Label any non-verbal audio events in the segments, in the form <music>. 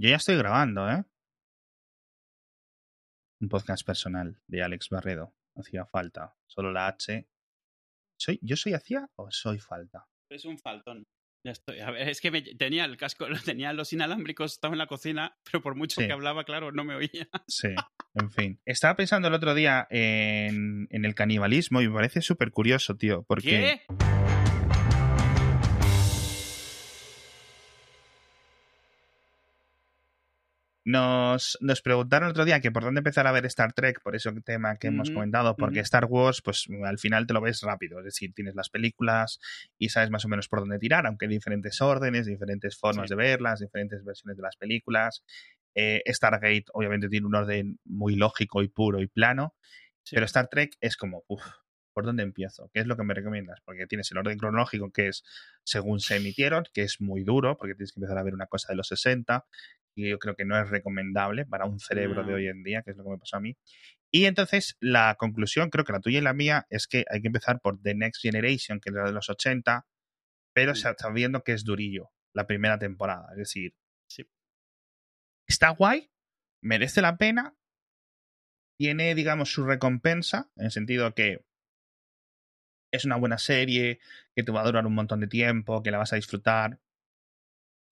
Yo ya estoy grabando, ¿eh? Un podcast personal de Alex Barredo. Hacía falta. Solo la H. ¿Soy, ¿Yo soy hacía o soy falta? Es un faltón. Ya estoy. A ver, es que me, tenía el casco, tenía los inalámbricos, estaba en la cocina, pero por mucho Sí. que hablaba, claro, no me oía. Sí, <laughs> en fin. Estaba pensando el otro día en, en el canibalismo y me parece súper curioso, tío. Porque ¿Qué? Nos, nos preguntaron el otro día que por dónde empezar a ver Star Trek, por ese tema que hemos comentado, porque. Star Wars, pues al final te lo ves rápido, es decir, tienes las películas y sabes más o menos por dónde tirar, aunque hay diferentes órdenes, diferentes formas Sí. de verlas, diferentes versiones de las películas. Eh, Stargate obviamente tiene un orden muy lógico y puro y plano, Sí. pero Star Trek es como, uff, ¿por dónde empiezo? ¿Qué es lo que me recomiendas? Porque tienes el orden cronológico que es según se emitieron, que es muy duro, porque tienes que empezar a ver una cosa de los 60, y yo creo que no es recomendable para un cerebro de hoy en día, que es lo que me pasó a mí. Y entonces la conclusión, creo que la tuya y la mía, es que hay que empezar por The Next Generation, que es la de los 80, pero Sí. sabiendo que es durillo la primera temporada. Es decir, Sí. está guay, merece la pena, tiene, digamos, su recompensa, en el sentido que es una buena serie, que te va a durar un montón de tiempo, que la vas a disfrutar,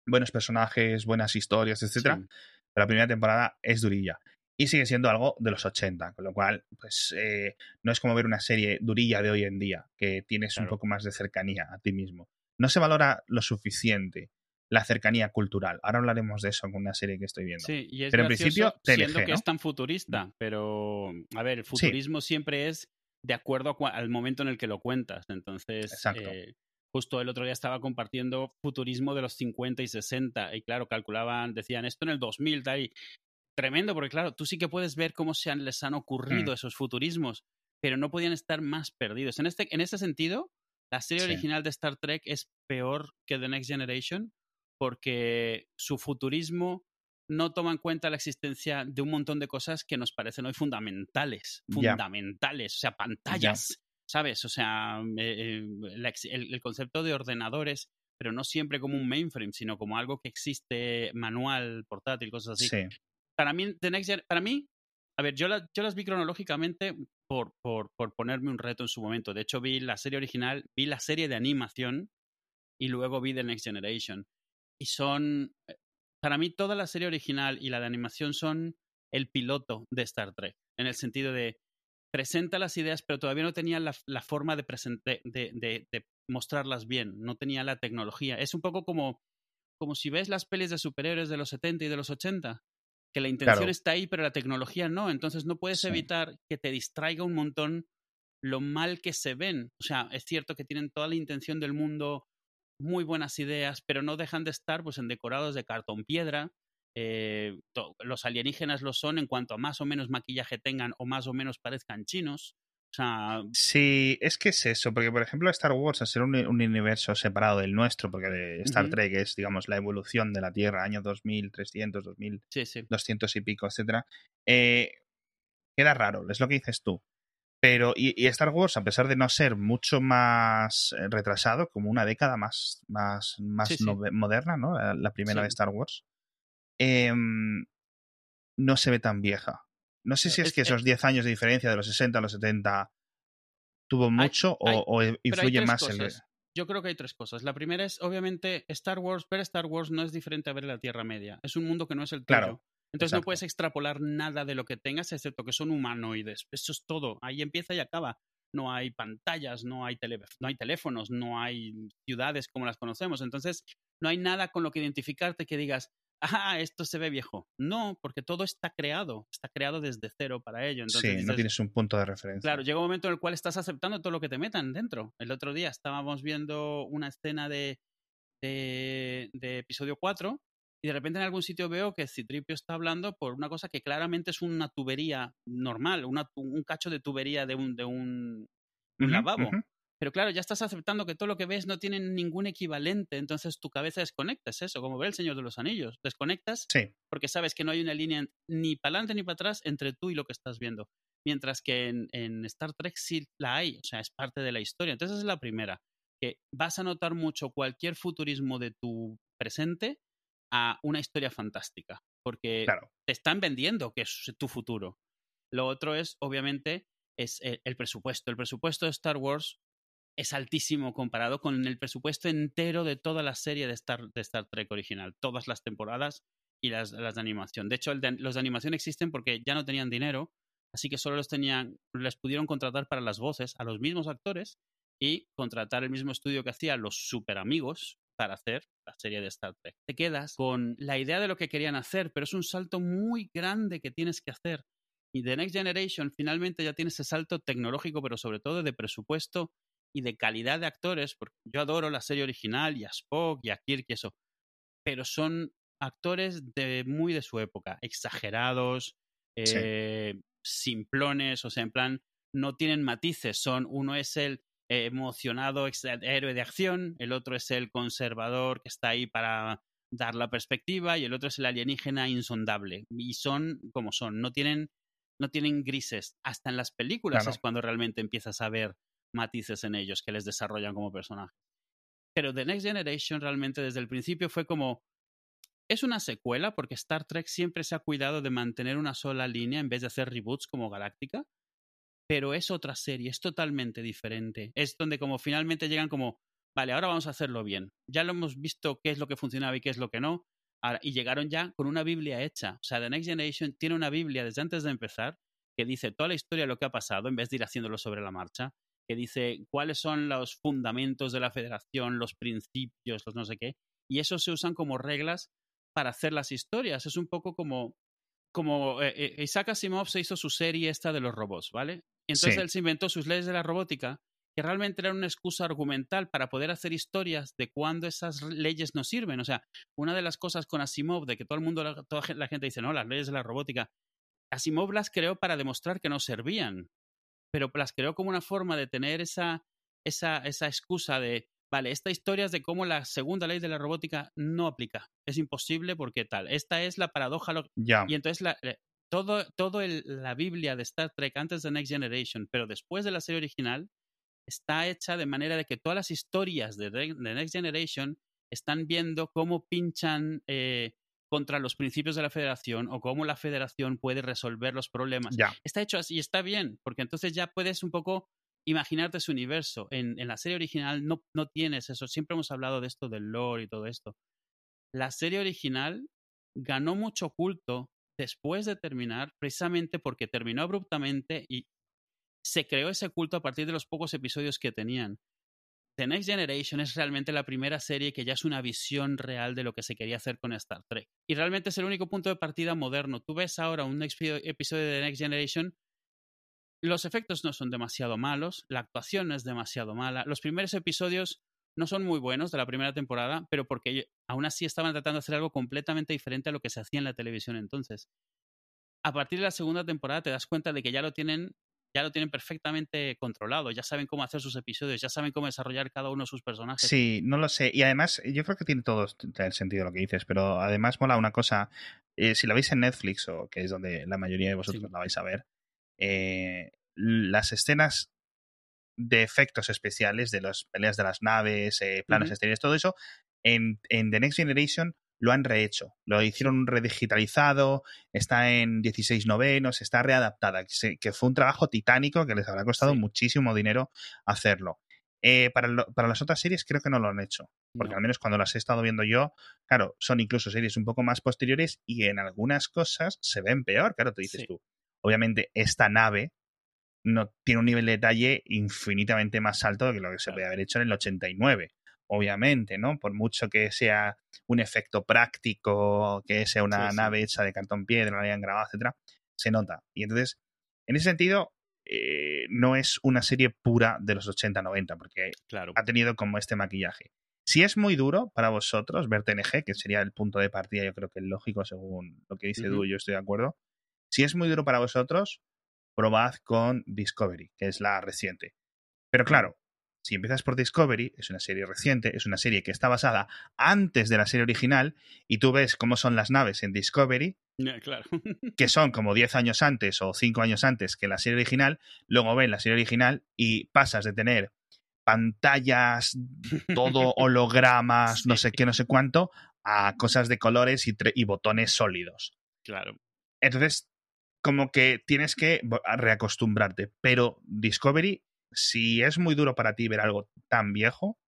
buenos personajes, buenas historias, etcétera. Sí. Pero la primera temporada es durilla. Y sigue siendo algo de los 80, con lo cual, pues, eh, no es como ver una serie durilla de hoy en día, que tienes un poco más de cercanía a ti mismo. No se valora lo suficiente la cercanía cultural. Ahora hablaremos de eso con una serie que estoy viendo. Sí, y es Pero en principio, siendo que ¿no? es tan futurista, pero a ver, el futurismo siempre es de acuerdo al momento en el que lo cuentas. Entonces, Exacto. eh, justo el otro día estaba compartiendo futurismo de los 50 y 60 y claro, calculaban, decían esto en el 2000, tal, y tremendo, porque claro, tú sí que puedes ver cómo se han, les han ocurrido Mm. esos futurismos, pero no podían estar más perdidos. En este, en este sentido, la serie Sí. original de Star Trek es peor que The Next Generation porque su futurismo no toma en cuenta la existencia de un montón de cosas que nos parecen hoy fundamentales, fundamentales, o sea, pantallas, ¿sabes? O sea, eh, eh, la ex- el, el concepto de ordenadores, pero no siempre como un mainframe, sino como algo que existe manual, portátil, cosas así. Sí. Para mí, The Next Gen- para mí, a ver, yo, la- yo las vi cronológicamente por, por, por ponerme un reto en su momento. De hecho, vi la serie original, vi la serie de animación y luego vi The Next Generation. Y son, eh, para mí, toda la serie original y la de animación son el piloto de Star Trek, en el sentido de presenta las ideas, pero todavía no tenía la, la forma de, present- de, de- de- de mostrarlas bien, no tenía la tecnología. Es un poco como, como si ves las pelis de superhéroes de los 70 y de los 80, que la intención Claro. está ahí, pero la tecnología no. Entonces no puedes Sí. evitar que te distraiga un montón lo mal que se ven. O sea, es cierto que tienen toda la intención del mundo, muy buenas ideas, pero no dejan de estar pues en decorados de cartón piedra. Eh, los alienígenas lo son en cuanto a más o menos maquillaje tengan o más o menos parezcan chinos. O sea, Sí, es que es eso, porque por ejemplo Star Wars, al ser un, un universo separado del nuestro, porque Star. Trek es, digamos, la evolución de la Tierra, año 2300, 2200 sí, sí. y pico, etcétera, eh, queda raro, es lo que dices tú. Pero, y, y Star Wars, a pesar de no ser mucho más eh, retrasado, como una década más, más, más Sí, sí. nove- moderna, ¿no? La, la primera Sí. de Star Wars, em, no se ve tan vieja. No sé si es que es- esos 10 años de diferencia de los 60 a los 70 tuvo mucho hay- o, hay influye más el... cosas. Yo creo que hay tres cosas. La primera es, obviamente, Star Wars, ver Star Wars no es diferente a ver la Tierra Media. Es un mundo que no es el tuyo. Claro, Entonces no puedes extrapolar nada de lo que tengas, excepto que son humanoides. Eso es todo. Ahí empieza y acaba. No hay pantallas, no hay, tele- no hay teléfonos, no hay ciudades como las conocemos. Entonces, no hay nada con lo que identificarte que digas, ah, esto se ve viejo. No, porque todo está creado. Está creado desde cero para ello. Entonces, sí, no dices, tienes un punto de referencia. Claro, llega un momento en el cual estás aceptando todo lo que te metan dentro. El otro día estábamos viendo una escena de, de, de episodio 4 y de repente en algún sitio veo que Citripio está hablando por una cosa que claramente es una tubería normal, una, un cacho de tubería de un, de un, lavabo. Pero claro, ya estás aceptando que todo lo que ves no tiene ningún equivalente, entonces tu cabeza desconecta, es eso, como ver el Señor de los Anillos. Desconectas Sí, porque sabes que no hay una línea ni para adelante ni para atrás entre tú y lo que estás viendo. Mientras que en, en Star Trek sí la hay, o sea, es parte de la historia. Entonces esa es la primera, que vas a notar mucho cualquier futurismo de tu presente a una historia fantástica, porque Claro. te están vendiendo que es tu futuro. Lo otro es, obviamente, es el, el presupuesto. El presupuesto de Star Wars es altísimo comparado con el presupuesto entero de toda la serie de Star, de Star Trek original, todas las temporadas y las, de animación. De hecho, los de animación existen porque ya no tenían dinero, así que solo los tenían, les pudieron contratar para las voces a los mismos actores y contratar el mismo estudio que hacía los super amigos para hacer la serie de Star Trek. Te quedas con la idea de lo que querían hacer, pero es un salto muy grande que tienes que hacer. Y The Next Generation finalmente ya tiene ese salto tecnológico, pero sobre todo de presupuesto y de calidad de actores, porque yo adoro la serie original y a Spock y a Kirk y eso, pero son actores de muy de su época, exagerados, Sí. eh, simplones, o sea, en plan, no tienen matices, son, uno es el eh, emocionado ex- héroe de acción, el otro es el conservador que está ahí para dar la perspectiva y el otro es el alienígena insondable. Y son como son, no tienen, no tienen grises. Hasta en las películas Claro. es cuando realmente empiezas a ver matices en ellos que les desarrollan como personajes. Pero The Next Generation realmente desde el principio fue como... Es una secuela porque Star Trek siempre se ha cuidado de mantener una sola línea en vez de hacer reboots como Galáctica, pero es otra serie, es totalmente diferente. Es donde como finalmente llegan como, vale, ahora vamos a hacerlo bien. Ya lo hemos visto qué es lo que funcionaba y qué es lo que no, y llegaron ya con una Biblia hecha. O sea, The Next Generation tiene una Biblia desde antes de empezar que dice toda la historia de lo que ha pasado en vez de ir haciéndolo sobre la marcha, que dice cuáles son los fundamentos de la federación, los principios, los no sé qué, y eso se usan como reglas para hacer las historias. Es un poco como como eh, eh, Isaac Asimov se hizo su serie esta de los robots, ¿vale? Entonces Sí. él se inventó sus leyes de la robótica, que realmente eran una excusa argumental para poder hacer historias de cuando esas leyes no sirven. O sea, una de las cosas con Asimov, de que todo el mundo, toda la gente dice, no, las leyes de la robótica, Asimov las creó para demostrar que no servían, pero las creó como una forma de tener esa, esa, esa excusa de, vale, esta historia es de cómo la segunda ley de la robótica no aplica. Es imposible porque tal. Esta es la paradoja lo- y entonces la, eh, todo, todo el- la Biblia de Star Trek antes de Next Generation, pero después de la serie original, está hecha de manera de que todas las historias de Next Generation están viendo cómo pinchan eh, contra los principios de la federación o cómo la federación puede resolver los problemas. Ya. Está hecho así y está bien, porque entonces ya puedes un poco imaginarte su universo. En, en la serie original no, no tienes eso. Siempre hemos hablado de esto del lore y todo esto. La serie original ganó mucho culto después de terminar, precisamente porque terminó abruptamente y se creó ese culto a partir de los pocos episodios que tenían. The Next Generation es realmente la primera serie que ya es una visión real de lo que se quería hacer con Star Trek. Y realmente es el único punto de partida moderno. Tú ves ahora un episodio de The Next Generation, los efectos no son demasiado malos, la actuación no es demasiado mala. Los primeros episodios no son muy buenos de la primera temporada, pero porque aún así estaban tratando de hacer algo completamente diferente a lo que se hacía en la televisión entonces. A partir de la segunda temporada te das cuenta de que ya lo tienen ya lo tienen perfectamente controlado, ya saben cómo hacer sus episodios, ya saben cómo desarrollar cada uno de sus personajes. Sí, no lo sé. Y además, yo creo que tiene todo el sentido lo que dices, pero además mola una cosa. eh, si la veis en Netflix, o que es donde la mayoría de vosotros Sí. la vais a ver, eh, las escenas de efectos especiales de las peleas de las naves, eh, planos exteriores, todo eso, en, en The Next Generation lo han rehecho. Lo hicieron redigitalizado, está en 16 novenos, está readaptada, que, fue un trabajo titánico que les habrá costado Sí. muchísimo dinero hacerlo. Eh, para, lo- para las otras series creo que no lo han hecho, porque No. al menos cuando las he estado viendo yo, claro, son incluso series un poco más posteriores y en algunas cosas se ven peor, claro, tú dices Sí. tú. Obviamente esta nave no tiene un nivel de detalle infinitamente más alto que lo que se Claro. puede haber hecho en el 89. Obviamente, ¿no? Por mucho que sea un efecto práctico, que sea una Sí, sí. nave hecha de cartón piedra, la hayan grabado, etcétera, se nota. Y entonces, en ese sentido, eh, no es una serie pura de los 80-90, porque Claro. ha tenido como este maquillaje. Si es muy duro para vosotros ver TNG, que sería el punto de partida, yo creo que es lógico según lo que dice. Du, yo estoy de acuerdo. Si es muy duro para vosotros, probad con Discovery, que es la reciente. Pero claro, si empiezas por Discovery, es una serie reciente, es una serie que está basada antes de la serie original, y tú ves cómo son las naves en Discovery, Claro. <laughs> que son como 10 años antes o 5 años antes que la serie original, luego ven la serie original y pasas de tener pantallas, todo <laughs> hologramas, no sé qué, no sé cuánto, a cosas de colores y, y botones sólidos. Claro. Entonces, como que tienes que reacostumbrarte. Pero Discovery, si es muy duro para ti ver algo tan viejo,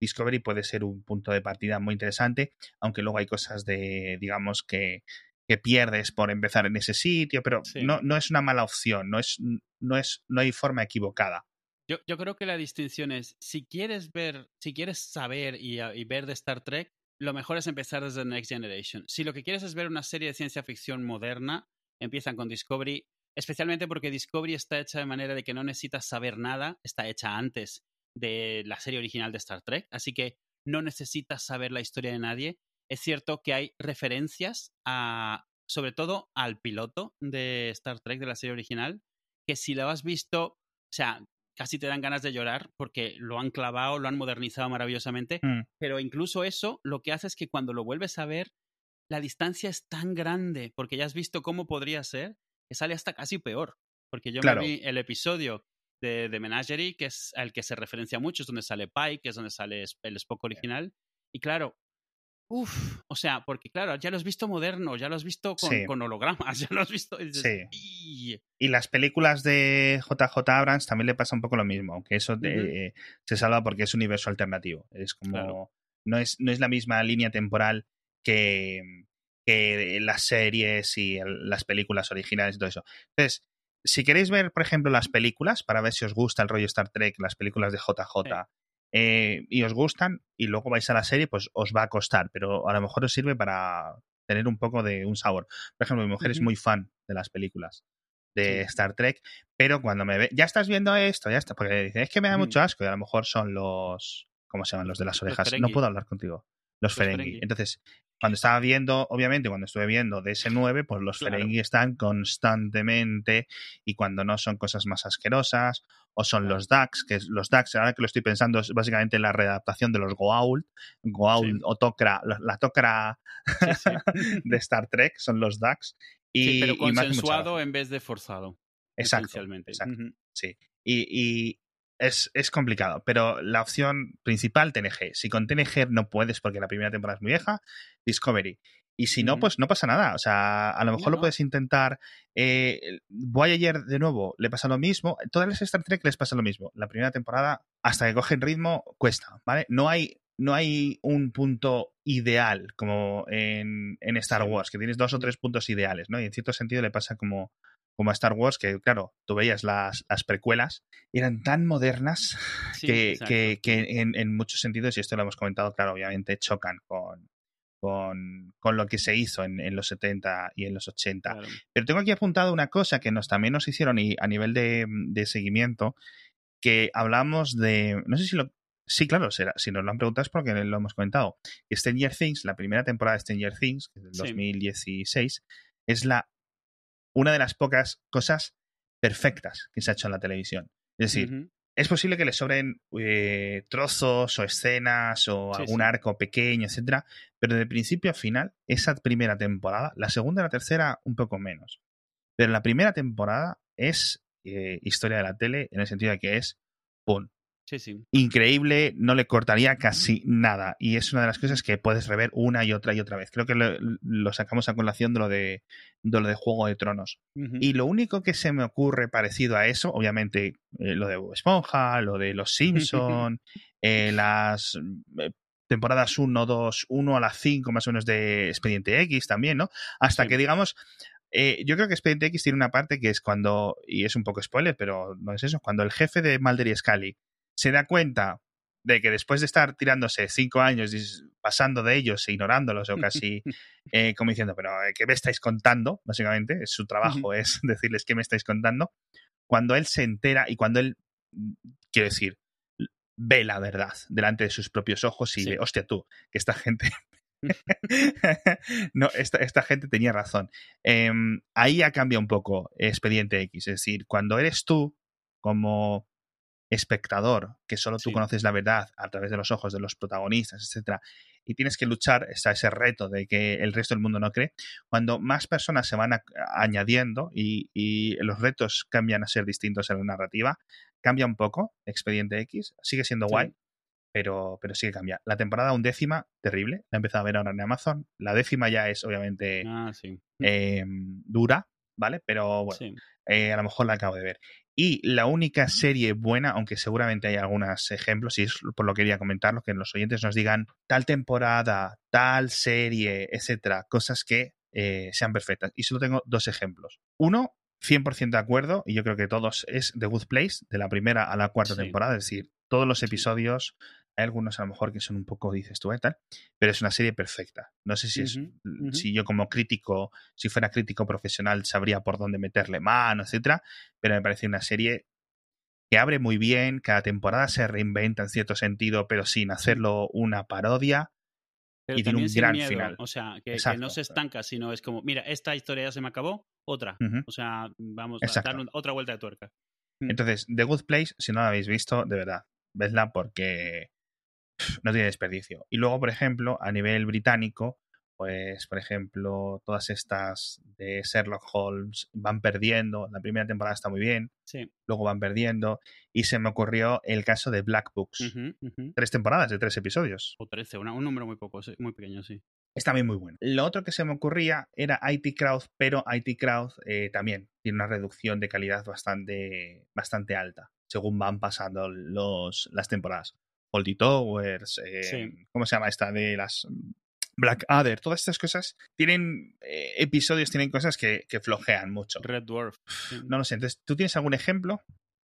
Discovery puede ser un punto de partida muy interesante, aunque luego hay cosas de, digamos, que, que pierdes por empezar en ese sitio, pero no, no es una mala opción, no, es, no, es, no hay forma equivocada. Yo, yo, creo que la distinción es, si quieres ver, si quieres saber y, y ver de Star Trek, lo mejor es empezar desde Next Generation. Si lo que quieres es ver una serie de ciencia ficción moderna, empiezan con Discovery, especialmente porque Discovery está hecha de manera de que no necesitas saber nada, está hecha antes de la serie original de Star Trek, así que no necesitas saber la historia de nadie. Es cierto que hay referencias a, sobre todo al piloto de Star Trek de la serie original, que si lo has visto, o sea, casi te dan ganas de llorar porque lo han clavado, lo han modernizado maravillosamente, mm. pero incluso eso lo que hace es que cuando lo vuelves a ver la distancia es tan grande, porque ya has visto cómo podría ser, que sale hasta casi peor. Porque yo me vi el episodio de, de, Menagerie, que es al que se referencia mucho, es donde sale Pike, que es donde sale el Spock original. Y claro, uff, o sea, porque claro, ya lo has visto moderno, ya lo has visto con, hologramas, <laughs> ya lo has visto. sí. Y las películas de JJ Abrams también le pasa un poco lo mismo, aunque eso se salva porque es universo alternativo. Es como. No, es, no es la misma línea temporal que, que las series y las películas originales y todo eso. Entonces, si queréis ver, por ejemplo, las películas, para ver si os gusta el rollo Star Trek, las películas de JJ, eh, y os gustan, y luego vais a la serie, pues os va a costar, pero a lo mejor os sirve para tener un poco de un sabor. Por ejemplo, mi mujer es muy fan de las películas de Star Trek, pero cuando me ve, ya estás viendo esto, ya está, porque dice, es que me da mucho asco, y a lo mejor son los, ¿cómo se llaman? Los de las orejas. no puedo hablar contigo. Los, Ferengi. Entonces, cuando estaba viendo, obviamente, cuando estuve viendo DS9, pues los Ferengi están constantemente y cuando no son cosas más asquerosas, o son los Dax, que los Dax, ahora que lo estoy pensando, es básicamente la readaptación de los Goa'uld, Goa'uld o Tok'ra, la, Tok'ra <laughs> de Star Trek, son los Dax. Y, pero consensuado en vez de forzado. Exacto. exacto Sí. y, es, complicado, pero la opción principal, TNG. Si con TNG no puedes porque la primera temporada es muy vieja, Discovery. Y si no, pues no pasa nada. O sea, a lo mejor lo puedes intentar. Eh, Voyager, de nuevo, le pasa lo mismo. Todas las Star Trek les pasa lo mismo. La primera temporada, hasta que cogen ritmo, cuesta, ¿vale? No hay, no hay un punto ideal como en, en Star Wars, que tienes dos o tres puntos ideales, ¿no? Y en cierto sentido le pasa como, como a Star Wars, que claro, tú veías las, las precuelas, eran tan modernas que, que, que en, en, muchos sentidos, y esto lo hemos comentado, claro, obviamente chocan con, con, con lo que se hizo en, en, los 70 y en los 80. Pero tengo aquí apuntado una cosa que nos también nos hicieron y a nivel de, de seguimiento, que hablamos de, no sé si lo, Sí, claro, será, si nos lo han preguntado es porque lo hemos comentado. Stranger Things, la primera temporada de Stranger Things, que es del 2016, es la una de las pocas cosas perfectas que se ha hecho en la televisión. Es decir, es posible que le sobren eh, trozos o escenas o algún arco pequeño, etcétera, pero de principio a final, esa primera temporada, la segunda y la tercera, un poco menos. Pero la primera temporada es eh, historia de la tele en el sentido de que es ¡pum! Increíble, no le cortaría casi nada. Y es una de las cosas que puedes rever una y otra y otra vez. Creo que lo, sacamos a colación de lo de, lo de Juego de Tronos. Y lo único que se me ocurre parecido a eso, obviamente, eh, lo de Esponja, lo de Los Simpson, <laughs> eh, las eh, temporadas 1, 2, 1 a las 5 más o menos de Expediente X también, ¿no? Hasta que digamos, yo creo que Expediente X tiene una parte que es cuando, y es un poco spoiler, pero no es eso, cuando el jefe de Mulder y Scully se da cuenta de que después de estar tirándose cinco años pasando de ellos e ignorándolos o casi <laughs> eh, como diciendo, pero eh, ¿qué me estáis contando? Básicamente, su trabajo es <laughs> decirles qué me estáis contando. Cuando él se entera y cuando él, quiero decir, ve la verdad delante de sus propios ojos y ve, hostia tú, que esta gente... <laughs> no, esta, esta, gente tenía razón. Em, ahí ya cambia un poco Expediente X. Es decir, cuando eres tú como espectador, que solo tú conoces la verdad a través de los ojos de los protagonistas, etcétera, y tienes que luchar, está ese reto de que el resto del mundo no cree, cuando más personas se van añadiendo y, los retos cambian a ser distintos en la narrativa, cambia un poco Expediente X, sigue siendo guay, pero, pero sí que cambia. La temporada undécima, terrible, la he empezado a ver ahora en Amazon. La décima ya es obviamente Ah, sí. eh, dura, ¿vale? Pero bueno, Sí. eh, a lo mejor la acabo de ver. Y la única serie buena, aunque seguramente hay algunos ejemplos, y es por lo que quería comentarlo, que los oyentes nos digan tal temporada, tal serie, etcétera, cosas que eh, sean perfectas. Y solo tengo dos ejemplos. Uno, 100% de acuerdo, y yo creo que todos, es The Good Place, de la primera a la cuarta Sí. temporada, es decir, todos los episodios, hay algunos a lo mejor que son un poco, dices tú, ¿eh? tal, pero es una serie perfecta. No sé si es, si yo como crítico, si fuera crítico profesional, sabría por dónde meterle mano, etcétera, pero me parece una serie que abre muy bien, cada temporada se reinventa en cierto sentido, pero sin hacerlo una parodia. Pero y tiene un gran miedo, final. O sea, que, no se estanca, sino es como, mira, esta historia ya se me acabó, otra. O sea, vamos a dar otra vuelta de tuerca. Mm. Entonces, The Good Place, si no la habéis visto, de verdad, vedla porque no tiene desperdicio. Y luego, por ejemplo, a nivel británico, pues, por ejemplo, todas estas de Sherlock Holmes van perdiendo. La primera temporada está muy bien, Sí. luego van perdiendo. Y se me ocurrió el caso de Black Books. Tres temporadas de tres episodios. O 13, una- un número muy poco, muy pequeño, sí. Es también muy bueno. Lo otro que se me ocurría era IT Crowd, pero IT Crowd eh, también tiene una reducción de calidad bastante, bastante alta según van pasando los, las temporadas. Faulty Towers, eh, Sí. ¿cómo se llama esta? De las Blackadder, todas estas cosas tienen eh, episodios, tienen cosas que, que flojean mucho. Red Dwarf. sí. No lo sé. Entonces, ¿tú tienes algún ejemplo?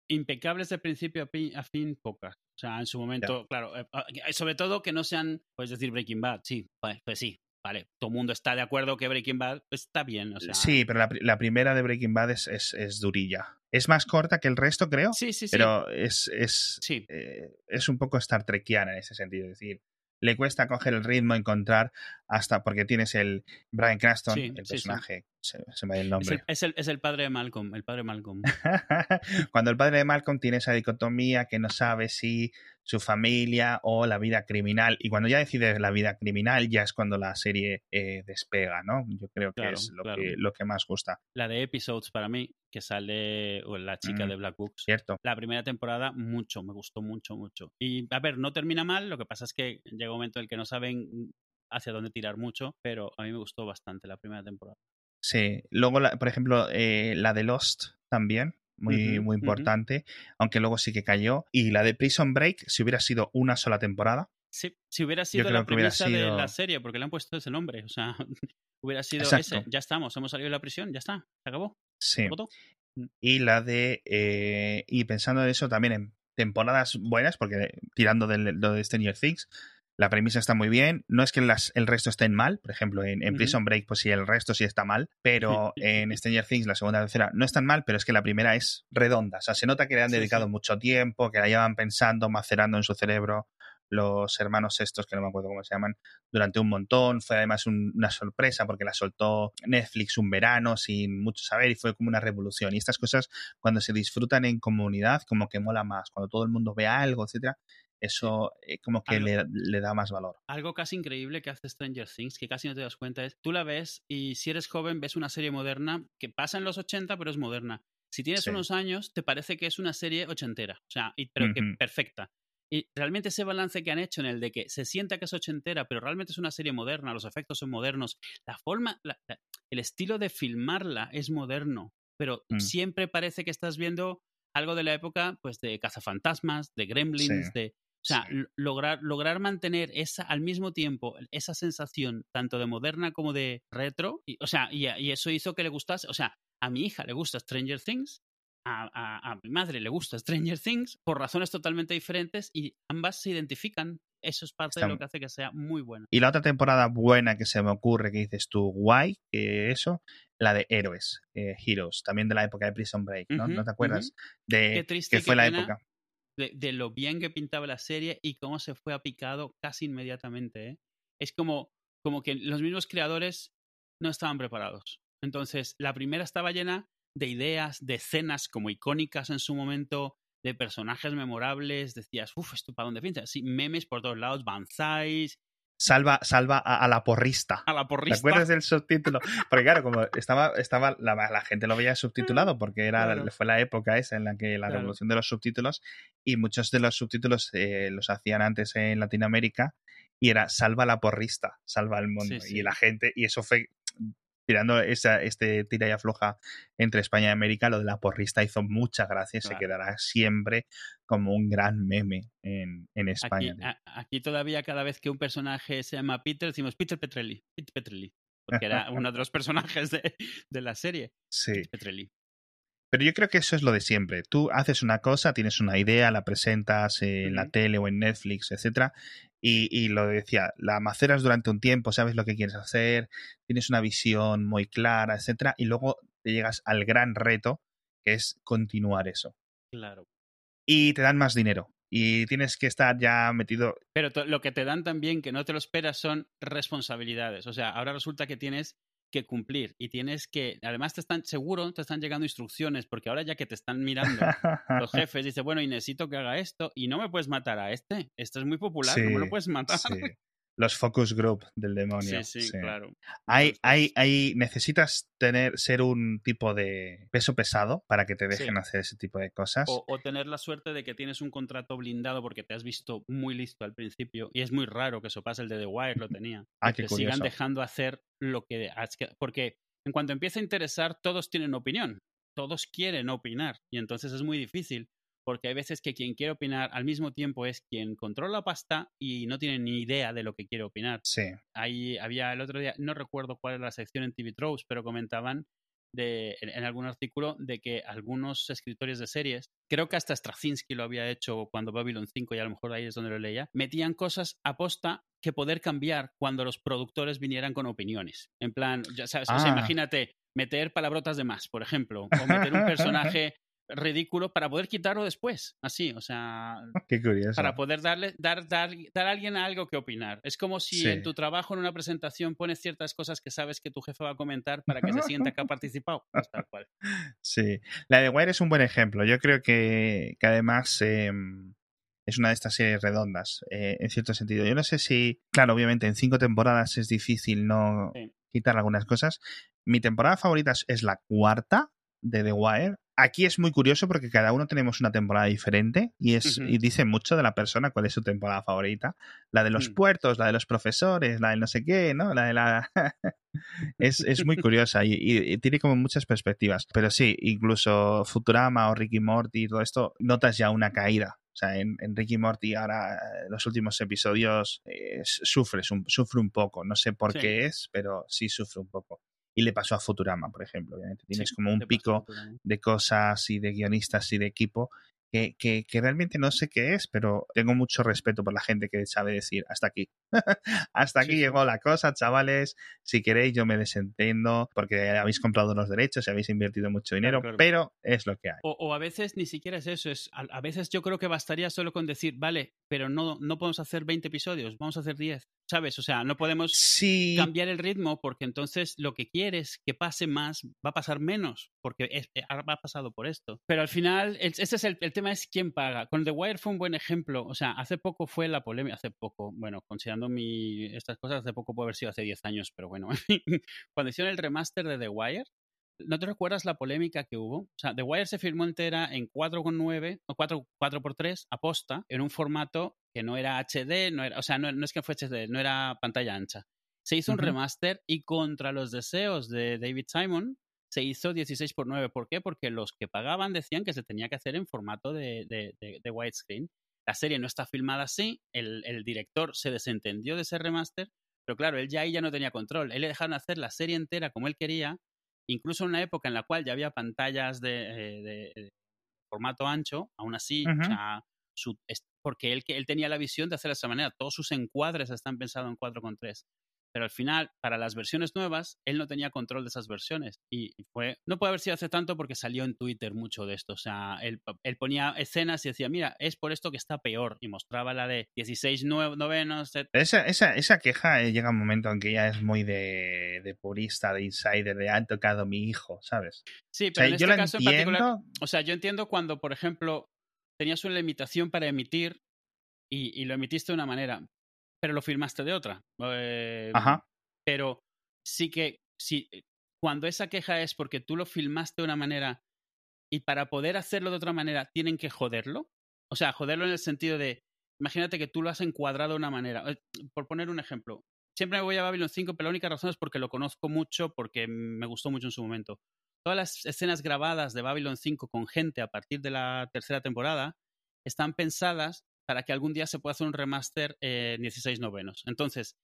Impecables de principio a, pi- a fin, pocas. O sea, en su momento, claro. eh, ah, eh, sobre todo que no sean, puedes decir Breaking Bad, sí, pues, pues sí. Vale, todo el mundo está de acuerdo que Breaking Bad está bien. O sea, sí, pero la, pri- la primera de Breaking Bad es, es, es durilla. Es más corta que el resto, creo, sí, sí. sí. pero es, es, Sí. eh, es un poco Star Trekiana en ese sentido. Es decir, le cuesta coger el ritmo, encontrar hasta porque tienes el Brian Cranston, Sí, el sí, sí. personaje, Se, se me va el Es nombre. el, es, el, es el padre de Malcolm, el padre de Malcolm. <laughs> Cuando el padre de Malcolm tiene esa dicotomía que no sabe si su familia o la vida criminal, y cuando ya decide la vida criminal, ya es cuando la serie eh, despega, ¿no? Yo creo que Claro, es lo, claro. que, lo que más gusta, La de Episodes para mí, que sale o la chica Mm. de Black Books. ¿cierto? La primera temporada, mucho, me gustó mucho, mucho. Y a ver, no termina mal, lo que pasa es que llega un momento en el que no saben hacia dónde tirar mucho, pero a mí me gustó bastante la primera temporada. Sí. Luego, la- por ejemplo, eh, la de Lost también, muy, muy importante, aunque luego sí que cayó. Y la de Prison Break, si hubiera sido una sola temporada, Sí, si hubiera sido la premisa de sido- la serie, porque le han puesto ese nombre, o sea, <laughs> hubiera sido Exacto. ese, ya estamos, hemos salido de la prisión, ya está, se acabó, sí. todo. y la de eh, y pensando en eso también en temporadas buenas porque tirando lo de Stranger Things la premisa está muy bien no es que las, el resto estén mal por ejemplo en. Prison Break pues sí el resto sí está mal pero <laughs> en Stranger Things la segunda y tercera no están mal pero es que la primera es redonda o sea se nota que le han Sí, dedicado sí. mucho tiempo que la llevan pensando macerando en su cerebro los hermanos estos, que no me acuerdo cómo se llaman, durante un montón. Fue además un- una sorpresa porque la soltó Netflix un verano sin mucho saber y fue como una revolución. Y estas cosas, cuando se disfrutan en comunidad, como que mola más. Cuando todo el mundo ve algo, etcétera, eso eh, como que le, le da más valor. Algo casi increíble que hace Stranger Things, que casi no te das cuenta, es tú la ves y si eres joven ves una serie moderna que pasa en los 80 pero es moderna. Si tienes Sí. unos años te parece que es una serie ochentera, o sea, y- pero que perfecta. Y realmente ese balance que han hecho en el de que se sienta que es ochentera, pero realmente es una serie moderna, los efectos son modernos, la forma, la- la- el estilo de filmarla es moderno, pero Mm. siempre parece que estás viendo algo de la época, pues de cazafantasmas, de gremlins, Sí. de... O sea, Sí. lograr, lograr mantener esa, al mismo tiempo esa sensación tanto de moderna como de retro, y, o sea, y, y eso hizo que le gustase, o sea, a mi hija le gusta Stranger Things, a, a- a mi madre le gusta Stranger Things, por razones totalmente diferentes, y ambas se identifican. Eso es parte Está- de lo que hace que sea muy buena. Y la otra temporada buena que se me ocurre, que dices tú, guay, que eso, la de Héroes, eh, Heroes, también de la época de Prison Break, ¿no? ¿No te acuerdas? Qué De triste que fue qué la pena época. De, lo bien que pintaba la serie y cómo se fue a picado casi inmediatamente. ¿eh? Es como, como que los mismos creadores no estaban preparados. Entonces, la primera estaba llena de ideas, de escenas como icónicas en su momento, de personajes memorables. Decías, uff, ¿esto para dónde pinta? Sí, memes por todos lados, banzais. Salva, salva a, la porrista. A la porrista. ¿Te acuerdas del subtítulo? Porque claro, como <laughs> estaba, estaba la, gente lo veía subtitulado porque era, fue la época esa en la que la revolución de los subtítulos y muchos de los subtítulos eh, los hacían antes en Latinoamérica y era salva a la porrista, salva al mundo. Y la gente, y eso fue tirando esa, este tira y afloja entre España y América, lo de la porrista hizo mucha gracia y se quedará siempre como un gran meme en, España. Aquí, todavía cada vez que un personaje se llama Peter, decimos Peter Petrelli, Peter Petrelli, porque era uno de los <laughs> personajes de, la serie. Sí. Petrelli. Pero yo creo que eso es lo de siempre. Tú haces una cosa, tienes una idea, la presentas en la tele o en Netflix, etcétera, y, lo decía, la maceras durante un tiempo, sabes lo que quieres hacer, tienes una visión muy clara, etcétera, y luego te llegas al gran reto, que es continuar eso. Claro. Y te dan más dinero. Y tienes que estar ya metido. Pero lo que te dan también, que no te lo esperas, son responsabilidades. O sea, ahora resulta que tienes que cumplir y tienes que, además te están, seguro te están llegando instrucciones, porque ahora ya que te están mirando los <laughs> jefes, dice, bueno, y necesito que haga esto, y no me puedes matar a este, esto es muy popular, no me lo puedes matar. Los focus group del demonio. Sí, sí, claro. Hay, hay, hay, necesitas tener, ser un tipo de peso pesado para que te dejen hacer ese tipo de cosas. O, tener la suerte de que tienes un contrato blindado porque te has visto muy listo al principio. Y es muy raro que eso pase, el de The Wire lo tenía. ah, que sigan dejando hacer lo que... Porque en cuanto empieza a interesar, todos tienen opinión. Todos quieren opinar. Y entonces es muy difícil porque hay veces que quien quiere opinar al mismo tiempo es quien controla la pasta y no tiene ni idea de lo que quiere opinar. Sí. Ahí había el otro día, no recuerdo cuál era la sección en TV Tropes, pero comentaban de, en, algún artículo de que algunos escritores de series, creo que hasta Straczynski lo había hecho cuando Babylon 5, y a lo mejor ahí es donde lo leía, metían cosas a posta que poder cambiar cuando los productores vinieran con opiniones. En plan, ya sabes, o sea, ah. imagínate meter palabrotas de más, por ejemplo, o meter un <laughs> personaje ridículo para poder quitarlo después. Así, o sea. <laughs> Qué curioso. Para poder darle, dar, dar, dar a alguien algo que opinar. Es como si en tu trabajo, en una presentación, pones ciertas cosas que sabes que tu jefe va a comentar para que se sienta que ha <laughs> participado. Tal cual. Sí. La de Wire es un buen ejemplo. Yo creo que, que además. Em, es una de estas series redondas, eh, en cierto sentido. Yo no sé si, claro, obviamente en cinco temporadas es difícil no quitar algunas cosas. Mi temporada favorita es la cuarta de The Wire, Aquí es muy curioso porque cada uno tenemos una temporada diferente y, es, y dice mucho de la persona cuál es su temporada favorita. La de los mm. puertos, la de los profesores, la de no sé qué, ¿no? La de la... <laughs> es, es, muy curiosa y, tiene como muchas perspectivas. Pero sí, incluso Futurama o Ricky Morty y todo esto, notas ya una caída. O sea, en, Ricky Morty ahora los últimos episodios eh, sufre un poco. No sé por qué es, pero sí sufre un poco y le pasó a Futurama, por ejemplo. Obviamente tienes como un pico de cosas y de guionistas y de equipo que, que, realmente no sé qué es, pero tengo mucho respeto por la gente que sabe decir hasta aquí. <laughs> hasta aquí llegó la cosa, chavales. Si queréis, yo me desentiendo porque habéis comprado los derechos y habéis invertido mucho dinero, pero es lo que hay. O, a veces ni siquiera es eso, es a, veces yo creo que bastaría solo con decir, vale, pero no, no podemos hacer 20 episodios, vamos a hacer 10. ¿Sabes? O sea, no podemos cambiar el ritmo porque entonces lo que quieres que pase más va a pasar menos porque es, eh, ha pasado por esto. Pero al final, ese es el, el, tema es quién paga. Con The Wire fue un buen ejemplo. O sea, hace poco fue la polémica, hace poco, bueno, considerando mi, estas cosas, hace poco puede haber sido hace 10 años, pero bueno, <laughs> cuando hicieron el remaster de The Wire, ¿No te recuerdas la polémica que hubo? O sea, The Wire se filmó entera en 4,9 o 4, 4x3 aposta en un formato que no era HD, no era, o sea, no, es que fue HD, no era pantalla ancha. Se hizo un remaster y contra los deseos de David Simon se hizo 16 x 9. ¿Por qué? Porque los que pagaban decían que se tenía que hacer en formato de, de, widescreen. La serie no está filmada así, el, el, director se desentendió de ese remaster, pero claro, él ya ahí ya no tenía control. Él le dejaron hacer la serie entera como él quería incluso en una época en la cual ya había pantallas de, eh, formato ancho, aún así, porque él, él tenía la visión de hacer de esa manera, todos sus encuadres están pensados en 4.3 pero al final, para las versiones nuevas, él no tenía control de esas versiones. Y fue, no puede haber sido hace tanto porque salió en Twitter mucho de esto. O sea, él, ponía escenas y decía, mira, es por esto que está peor. Y mostraba la de 16 novenos. Esa, esa, esa queja eh, llega un momento en que ya es muy de, de, purista, de insider, de han tocado mi hijo, ¿sabes? Sí, pero en este caso en particular, o sea, yo entiendo cuando, por ejemplo, tenías una limitación para emitir y, y, lo emitiste de una manera pero lo filmaste de otra. Eh, Ajá. Pero sí que, sí, cuando esa queja es porque tú lo filmaste de una manera y para poder hacerlo de otra manera tienen que joderlo. O sea, joderlo en el sentido de, imagínate que tú lo has encuadrado de una manera. Eh, Por poner un ejemplo, siempre me voy a Babylon 5, pero la única razón es porque lo conozco mucho, porque me gustó mucho en su momento. Todas las escenas grabadas de Babylon 5 con gente a partir de la tercera temporada están pensadas para que algún día se pueda hacer un remaster en 16 novenos. Entonces,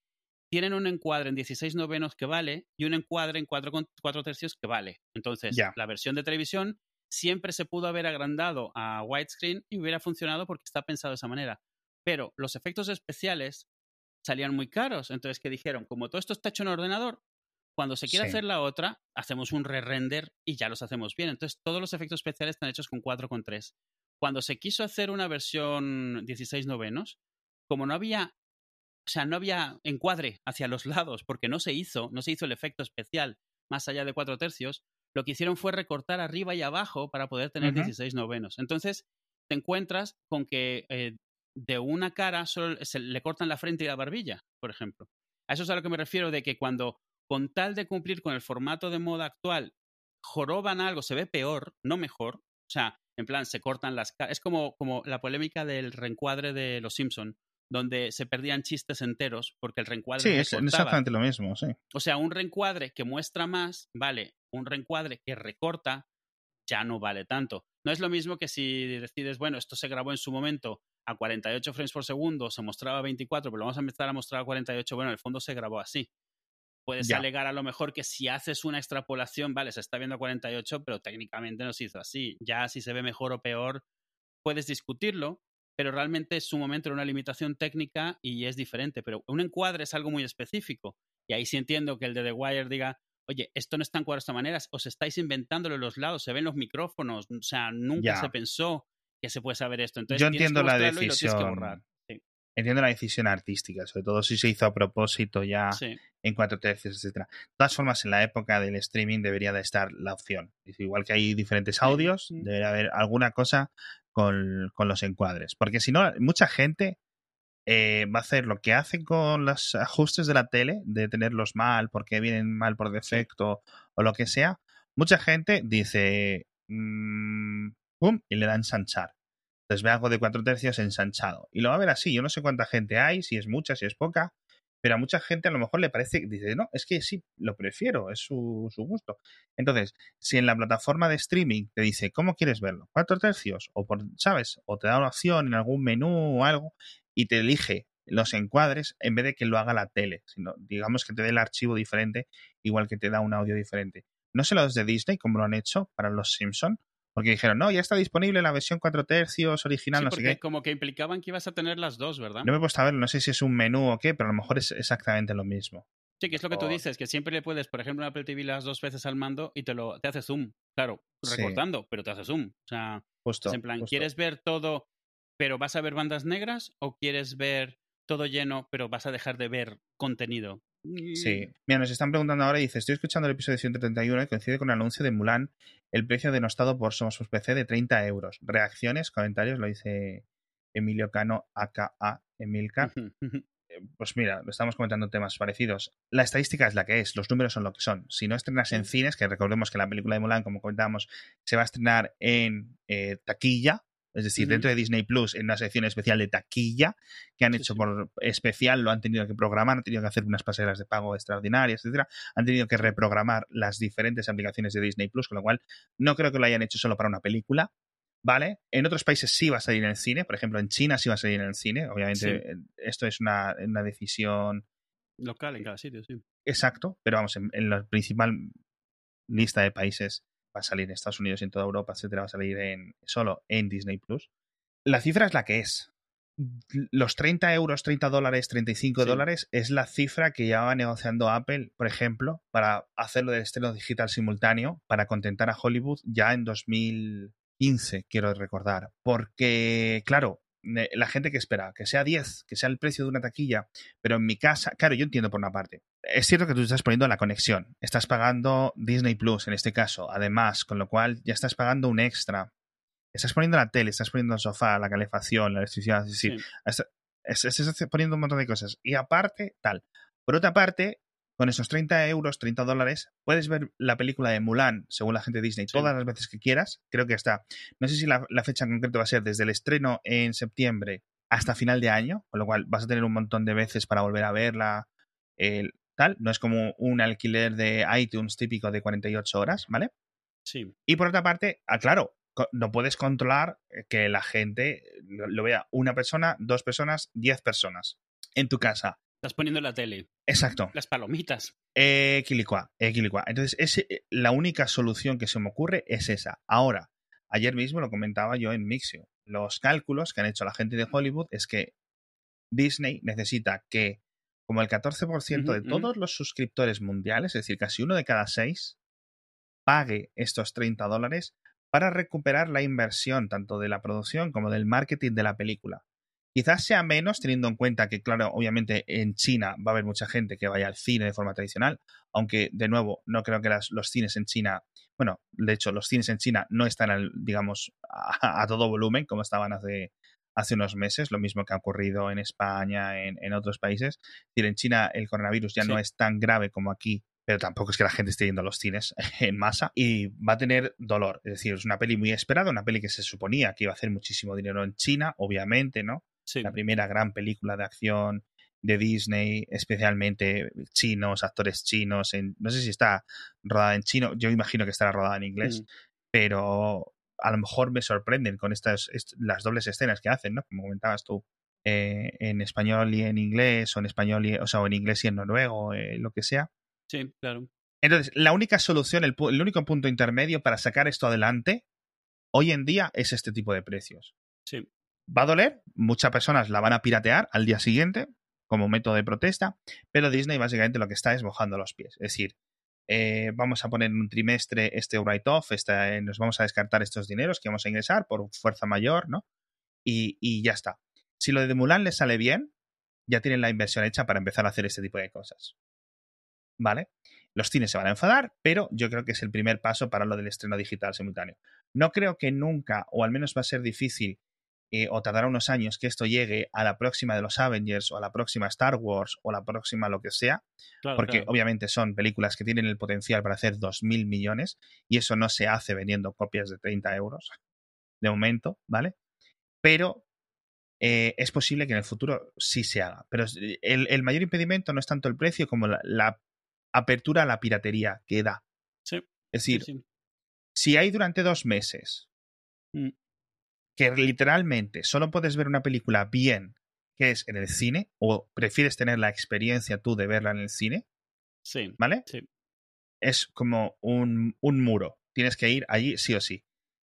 tienen un encuadre en 16 novenos que vale y un encuadre en 4, 4 tercios que vale. Entonces, la versión de televisión siempre se pudo haber agrandado a widescreen y hubiera funcionado porque está pensado de esa manera. Pero los efectos especiales salían muy caros. Entonces, ¿qué dijeron? Como todo esto está hecho en ordenador, cuando se quiera Sí. hacer la otra, hacemos un re-render y ya los hacemos bien. Entonces, todos los efectos especiales están hechos con 4,3. Cuando se quiso hacer una versión 16 novenos, como no había, o sea, no había encuadre hacia los lados, porque no se hizo, no se hizo el efecto especial más allá de 4 tercios, lo que hicieron fue recortar arriba y abajo para poder tener Ujú. 16 novenos. Entonces, te encuentras con que eh, de una cara solo se le cortan la frente y la barbilla, por ejemplo. A eso es a lo que me refiero de que cuando, con tal de cumplir con el formato de moda actual, joroban algo, se ve peor, no mejor. O sea, en plan, se cortan las. Es como, como la polémica del reencuadre de Los Simpson, donde se perdían chistes enteros porque el reencuadre Sí, es cortaba. exactamente lo mismo, sí. O sea, un reencuadre que muestra más, vale. Un reencuadre que recorta, ya no vale tanto. No es lo mismo que si decides, bueno, esto se grabó en su momento a 48 frames por segundo, se mostraba a 24, pero lo vamos a empezar a mostrar a 48, bueno, en el fondo se grabó así. Puedes Ya. alegar a lo mejor que si haces una extrapolación, vale, se está viendo a 48, pero técnicamente no se hizo así. Ya si se ve mejor o peor, puedes discutirlo, pero realmente es su momento era una limitación técnica y es diferente. Pero un encuadre es algo muy específico. Y ahí sí entiendo que el de The Wire diga, oye, esto no está encuadrado de esta manera, os estáis inventándolo en los lados, se ven los micrófonos, o sea, nunca Ya. se pensó que se puede saber esto. Entonces, Yo entiendo la decisión. Entiendo la decisión artística, sobre todo si se hizo a propósito ya Sí. en cuatro tercios, etcétera. De todas formas, en la época del streaming debería de estar la opción. Es Igual que hay diferentes audios, debería haber alguna cosa con, con los encuadres. Porque si no, mucha gente eh, va a hacer lo que hacen con los ajustes de la tele, de tenerlos mal porque vienen mal por defecto o lo que sea. Mucha gente dice, mm, pum, y le da ensanchar. Entonces ve algo de cuatro tercios ensanchado. Y lo va a ver así. Yo no sé cuánta gente hay, si es mucha, si es poca, pero a mucha gente a lo mejor le parece, dice, no, es que sí, lo prefiero, es su, su gusto. Entonces, si en la plataforma de streaming te dice, ¿cómo quieres verlo? ¿Cuatro tercios? O por, ¿sabes? O te da una opción en algún menú o algo y te elige los encuadres en vez de que lo haga la tele, sino digamos que te dé el archivo diferente, igual que te da un audio diferente. No sé los de Disney cómo lo han hecho para los Simpson, porque dijeron, no, ya está disponible la versión 4 tercios original, Sí, no sé qué. como que implicaban que ibas a tener las dos, ¿verdad? No me he puesto a verlo, no sé si es un menú o qué, pero a lo mejor es exactamente lo mismo. Sí, que es lo que tú dices, que siempre le puedes, por ejemplo, en Apple TV las dos veces al mando y te lo te hace zoom. Claro, Sí. recortando, pero te hace zoom. O sea, Justo. es en plan, justo. ¿quieres ver todo, pero vas a ver bandas negras? ¿O quieres ver todo lleno, pero vas a dejar de ver contenido? Sí. Mira, nos están preguntando ahora y dice, estoy escuchando el episodio 131 y coincide con el anuncio de Mulan, el precio denostado por Somos PC de 30 euros. Reacciones, comentarios, lo dice Emilio Cano, aka Emilcar. Eh, Pues mira, lo estamos comentando temas parecidos. La estadística es la que es, los números son lo que son. Si no estrenas en cines, que recordemos que la película de Mulan, como comentábamos, se va a estrenar en eh, taquilla, es decir, dentro de Disney Plus, en una sección especial de taquilla, que han Sí, hecho por especial, lo han tenido que programar, han tenido que hacer unas pasarelas de pago extraordinarias, etcétera, han tenido que reprogramar las diferentes aplicaciones de Disney Plus, con lo cual no creo que lo hayan hecho solo para una película. ¿Vale? En otros países sí va a salir en el cine, por ejemplo, en China sí va a salir en el cine. Obviamente, Sí. esto es una, una decisión Local en cada sitio, sí. exacto, pero vamos, en, en la principal lista de países va a salir en Estados Unidos y en toda Europa, etcétera, va a salir en, solo en Disney Plus. La cifra es la que es. Los 30 euros, 30 dólares, 35 Sí. dólares es la cifra que llevaba negociando Apple, por ejemplo, para hacerlo del estreno digital simultáneo, para contentar a Hollywood ya en 2015, quiero recordar. Porque, claro, la gente que espera, que sea 10, que sea el precio de una taquilla, pero en mi casa, claro, yo entiendo por una parte. Es cierto que tú estás poniendo la conexión, estás pagando Disney Plus en este caso, además, con lo cual ya estás pagando un extra. Estás poniendo la tele, estás poniendo el sofá, la calefacción, la electricidad, es decir, Sí. hasta- se está poniendo un montón de cosas. Y aparte, tal. Por otra parte, con esos 30 euros, 30 dólares, puedes ver la película de Mulan, según la gente de Disney, todas las veces que quieras. Creo que está. No sé si la, la, fecha en concreto va a ser desde el estreno en septiembre hasta final de año, con lo cual vas a tener un montón de veces para volver a verla. El, tal. No es como un alquiler de iTunes típico de 48 horas, ¿vale? Sí. Y por otra parte, ah, claro, no puedes controlar que la gente lo vea una persona, dos personas, diez personas en tu casa. Estás poniendo la tele. Exacto. Las palomitas. Equilicua, equilicua. Entonces, es, la única solución que se me ocurre es esa. Ahora, ayer mismo lo comentaba yo en Mixio. Los cálculos que han hecho la gente de Hollywood es que Disney necesita que como el 14% de todos los suscriptores mundiales, es decir, casi uno de cada seis, pague estos 30 dólares para recuperar la inversión tanto de la producción como del marketing de la película. Quizás sea menos teniendo en cuenta que, claro, obviamente en China va a haber mucha gente que vaya al cine de forma tradicional, aunque de nuevo no creo que los cines en China, bueno, de hecho los cines en China no están, digamos, a, todo volumen como estaban hace, hace unos meses, lo mismo que ha ocurrido en España, en, otros países. Es decir, en China el coronavirus ya no es tan grave como aquí, pero tampoco es que la gente esté yendo a los cines <laughs> en masa y va a tener dolor. Es decir, es una peli muy esperada, una peli que se suponía que iba a hacer muchísimo dinero en China, obviamente, ¿no? La primera gran película de acción de Disney, especialmente chinos, actores chinos. En, no sé si está rodada en chino, yo imagino que estará rodada en inglés, mm. pero a lo mejor me sorprenden con estas las dobles escenas que hacen, ¿no? Como comentabas tú, eh, en español y en inglés, o en español y, o sea, en inglés y en noruego, eh, lo que sea. Sí, claro. Entonces, la única solución, el, el, único punto intermedio para sacar esto adelante, hoy en día, es este tipo de precios. Sí. Va a doler, muchas personas la van a piratear al día siguiente como método de protesta, pero Disney básicamente lo que está es mojando los pies. Es decir, eh, vamos a poner en un trimestre este write-off, eh, nos vamos a descartar estos dineros que vamos a ingresar por fuerza mayor, ¿no? Y, y ya está. Si lo de Mulan le sale bien, ya tienen la inversión hecha para empezar a hacer este tipo de cosas. ¿Vale? Los cines se van a enfadar, pero yo creo que es el primer paso para lo del estreno digital simultáneo. No creo que nunca, o al menos va a ser difícil, eh, o tardará unos años que esto llegue a la próxima de los Avengers o a la próxima Star Wars o la próxima lo que sea, porque obviamente son películas que tienen el potencial para hacer 2.000 millones y eso no se hace vendiendo copias de 30 euros de momento, ¿vale? Pero eh, es posible que en el futuro sí se haga. Pero el, mayor impedimento no es tanto el precio como la, apertura a la piratería que da. Sí. Es decir, si hay durante dos meses mm que literalmente solo puedes ver una película bien que es en el cine o prefieres tener la experiencia tú de verla en el cine, sí, ¿vale? Sí. Es como un, un muro. Tienes que ir allí sí o sí.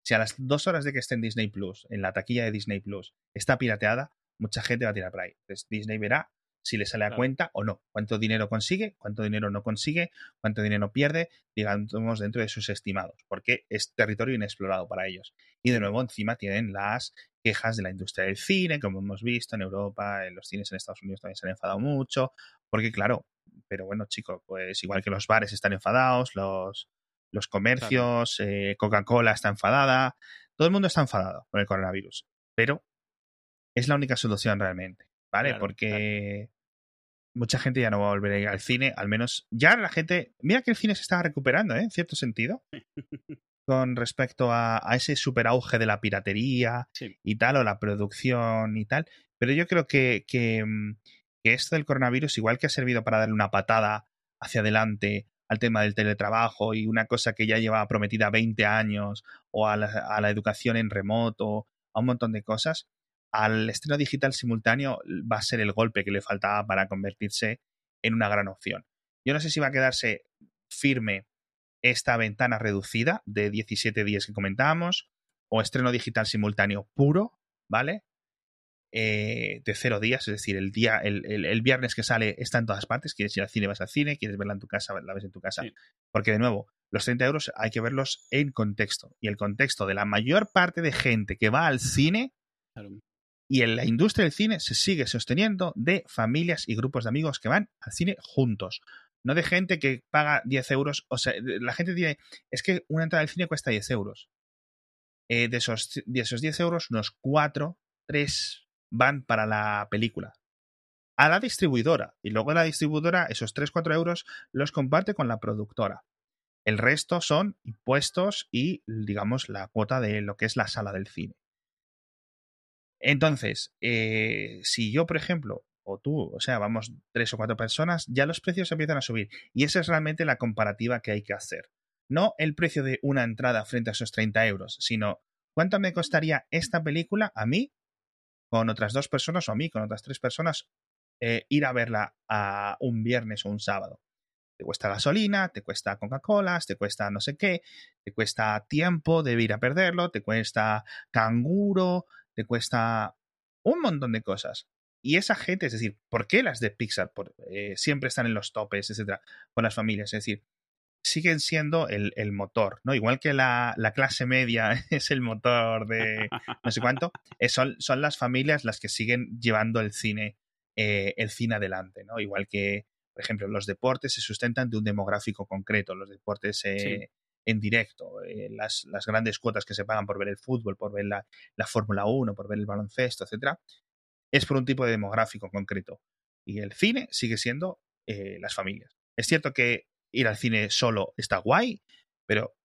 Si a las dos horas de que esté en Disney Plus, en la taquilla de Disney Plus, está pirateada, mucha gente va a tirar por ahí. Entonces Disney verá si le sale a cuenta o no. Cuánto dinero consigue, cuánto dinero no consigue, cuánto dinero pierde, digamos, dentro de sus estimados, porque es territorio inexplorado para ellos. Y de nuevo, encima tienen las quejas de la industria del cine, como hemos visto en Europa, en los cines en Estados Unidos también se han enfadado mucho, porque claro, pero bueno, chicos, pues igual que los bares están enfadados, los, los comercios, eh, Coca-Cola está enfadada, todo el mundo está enfadado con el coronavirus, pero es la única solución realmente, ¿vale? porque mucha gente ya no va a volver a ir al cine, al menos ya la gente, mira que el cine se está recuperando, ¿eh? en cierto sentido, <laughs> con respecto a, ese super auge de la piratería y tal, o la producción y tal, pero yo creo que, mm, que, esto del coronavirus, igual que ha servido para darle una patada hacia adelante al tema del teletrabajo y una cosa que ya llevaba prometida 20 años, o a la, a la educación en remoto, a un montón de cosas, al estreno digital simultáneo va a ser el golpe que le faltaba para convertirse en una gran opción. Yo no sé si va a quedarse firme esta ventana reducida de 17 días que comentábamos o estreno digital simultáneo puro, ¿vale? Eh, de cero días, es decir, el día, el, viernes que sale está en todas partes. Quieres ir al cine, vas al cine, quieres verla en tu casa, la ves en tu casa. Porque de nuevo, los 30 euros hay que verlos en contexto. Y el contexto de la mayor parte de gente que va al cine y en la industria del cine se sigue sosteniendo de familias y grupos de amigos que van al cine juntos. No de gente que paga 10 euros. O sea, la gente dice, es que una entrada al cine cuesta 10 euros. Eh, de, esos, de esos 10 euros, unos 4, 3, van para la película. A la distribuidora. Y luego la distribuidora, esos 3-4 euros, los comparte con la productora. El resto son impuestos y, digamos, la cuota de lo que es la sala del cine. Entonces, eh, si yo, por ejemplo, o tú, o sea, vamos tres o cuatro personas, ya los precios empiezan a subir. Y esa es realmente la comparativa que hay que hacer. No el precio de una entrada frente a esos 30 euros, sino cuánto me costaría esta película a mí, con otras dos personas, o a mí, con otras tres personas, eh, ir a verla a un viernes o un sábado. Te cuesta gasolina, te cuesta Coca-Cola, te cuesta no sé qué, te cuesta tiempo de ir a perderlo, te cuesta canguro, te cuesta un montón de cosas. Y esa gente, es decir, ¿por qué las de Pixar eh, siempre están en los topes, etcétera, con las familias? Es decir, siguen siendo el, motor, ¿no? Igual que la, clase media <laughs> es el motor de no sé cuánto, eh, son, son, las familias las que siguen llevando el cine, eh, el cine adelante, ¿no? Igual que, por ejemplo, los deportes se sustentan de un demográfico concreto, los deportes en directo, las, las, grandes cuotas que se pagan por ver el fútbol, por ver la, la Fórmula 1, por ver el baloncesto, etcétera, es por un tipo de demográfico concreto. Y el cine sigue siendo eh, las familias. Es cierto que ir al cine solo está guay, pero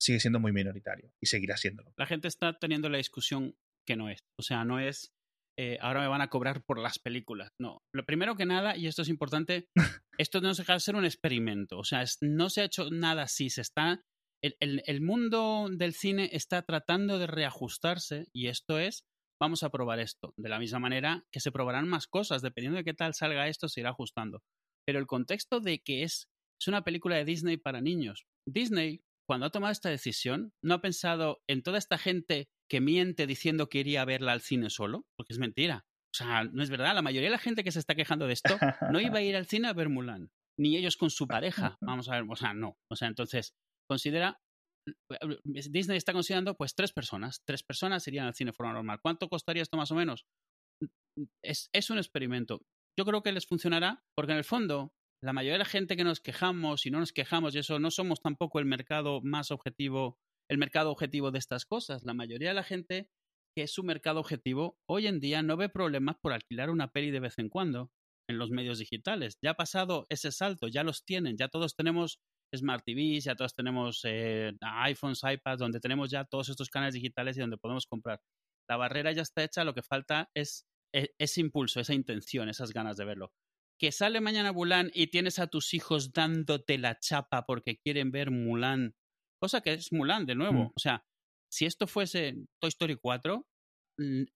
sigue siendo muy minoritario y seguirá siéndolo. La gente está teniendo la discusión que no es. O sea, no es eh, ahora me van a cobrar por las películas. No. Lo primero que nada, y esto es importante, <laughs> esto no se deja de ser un experimento. O sea, no se ha hecho nada así. Se está. el mundo del cine está tratando de reajustarse y esto es vamos a probar esto. De la misma manera que se probarán más cosas, dependiendo de qué tal salga esto, se irá ajustando. Pero el contexto de que es, es una película de Disney para niños. Disney, cuando ha tomado esta decisión, no ha pensado en toda esta gente que miente diciendo que iría a verla al cine solo, porque es mentira. O sea, no es verdad. La mayoría de la gente que se está quejando de esto no iba a ir al cine a ver Mulan, ni ellos con su pareja. <laughs> Vamos a ver, o sea, no. O sea, entonces, considera Disney está considerando pues tres personas. Tres personas irían al cine de forma normal. ¿Cuánto costaría esto más o menos? Es, es un experimento. Yo creo que les funcionará porque en el fondo la mayoría de la gente que nos quejamos y no nos quejamos y eso no somos tampoco el mercado más objetivo, el mercado objetivo de estas cosas. La mayoría de la gente que es su mercado objetivo hoy en día no ve problemas por alquilar una peli de vez en cuando en los medios digitales. Ya ha pasado ese salto, ya los tienen, ya todos tenemos Smart TVs, ya todos tenemos eh, iPhones, iPads, donde tenemos ya todos estos canales digitales y donde podemos comprar. La barrera ya está hecha, lo que falta es e, ese impulso, esa intención, esas ganas de verlo. Que sale mañana Mulan y tienes a tus hijos dándote la chapa porque quieren ver Mulan, cosa que es Mulan de nuevo. Mm. O sea, si esto fuese Toy Story 4,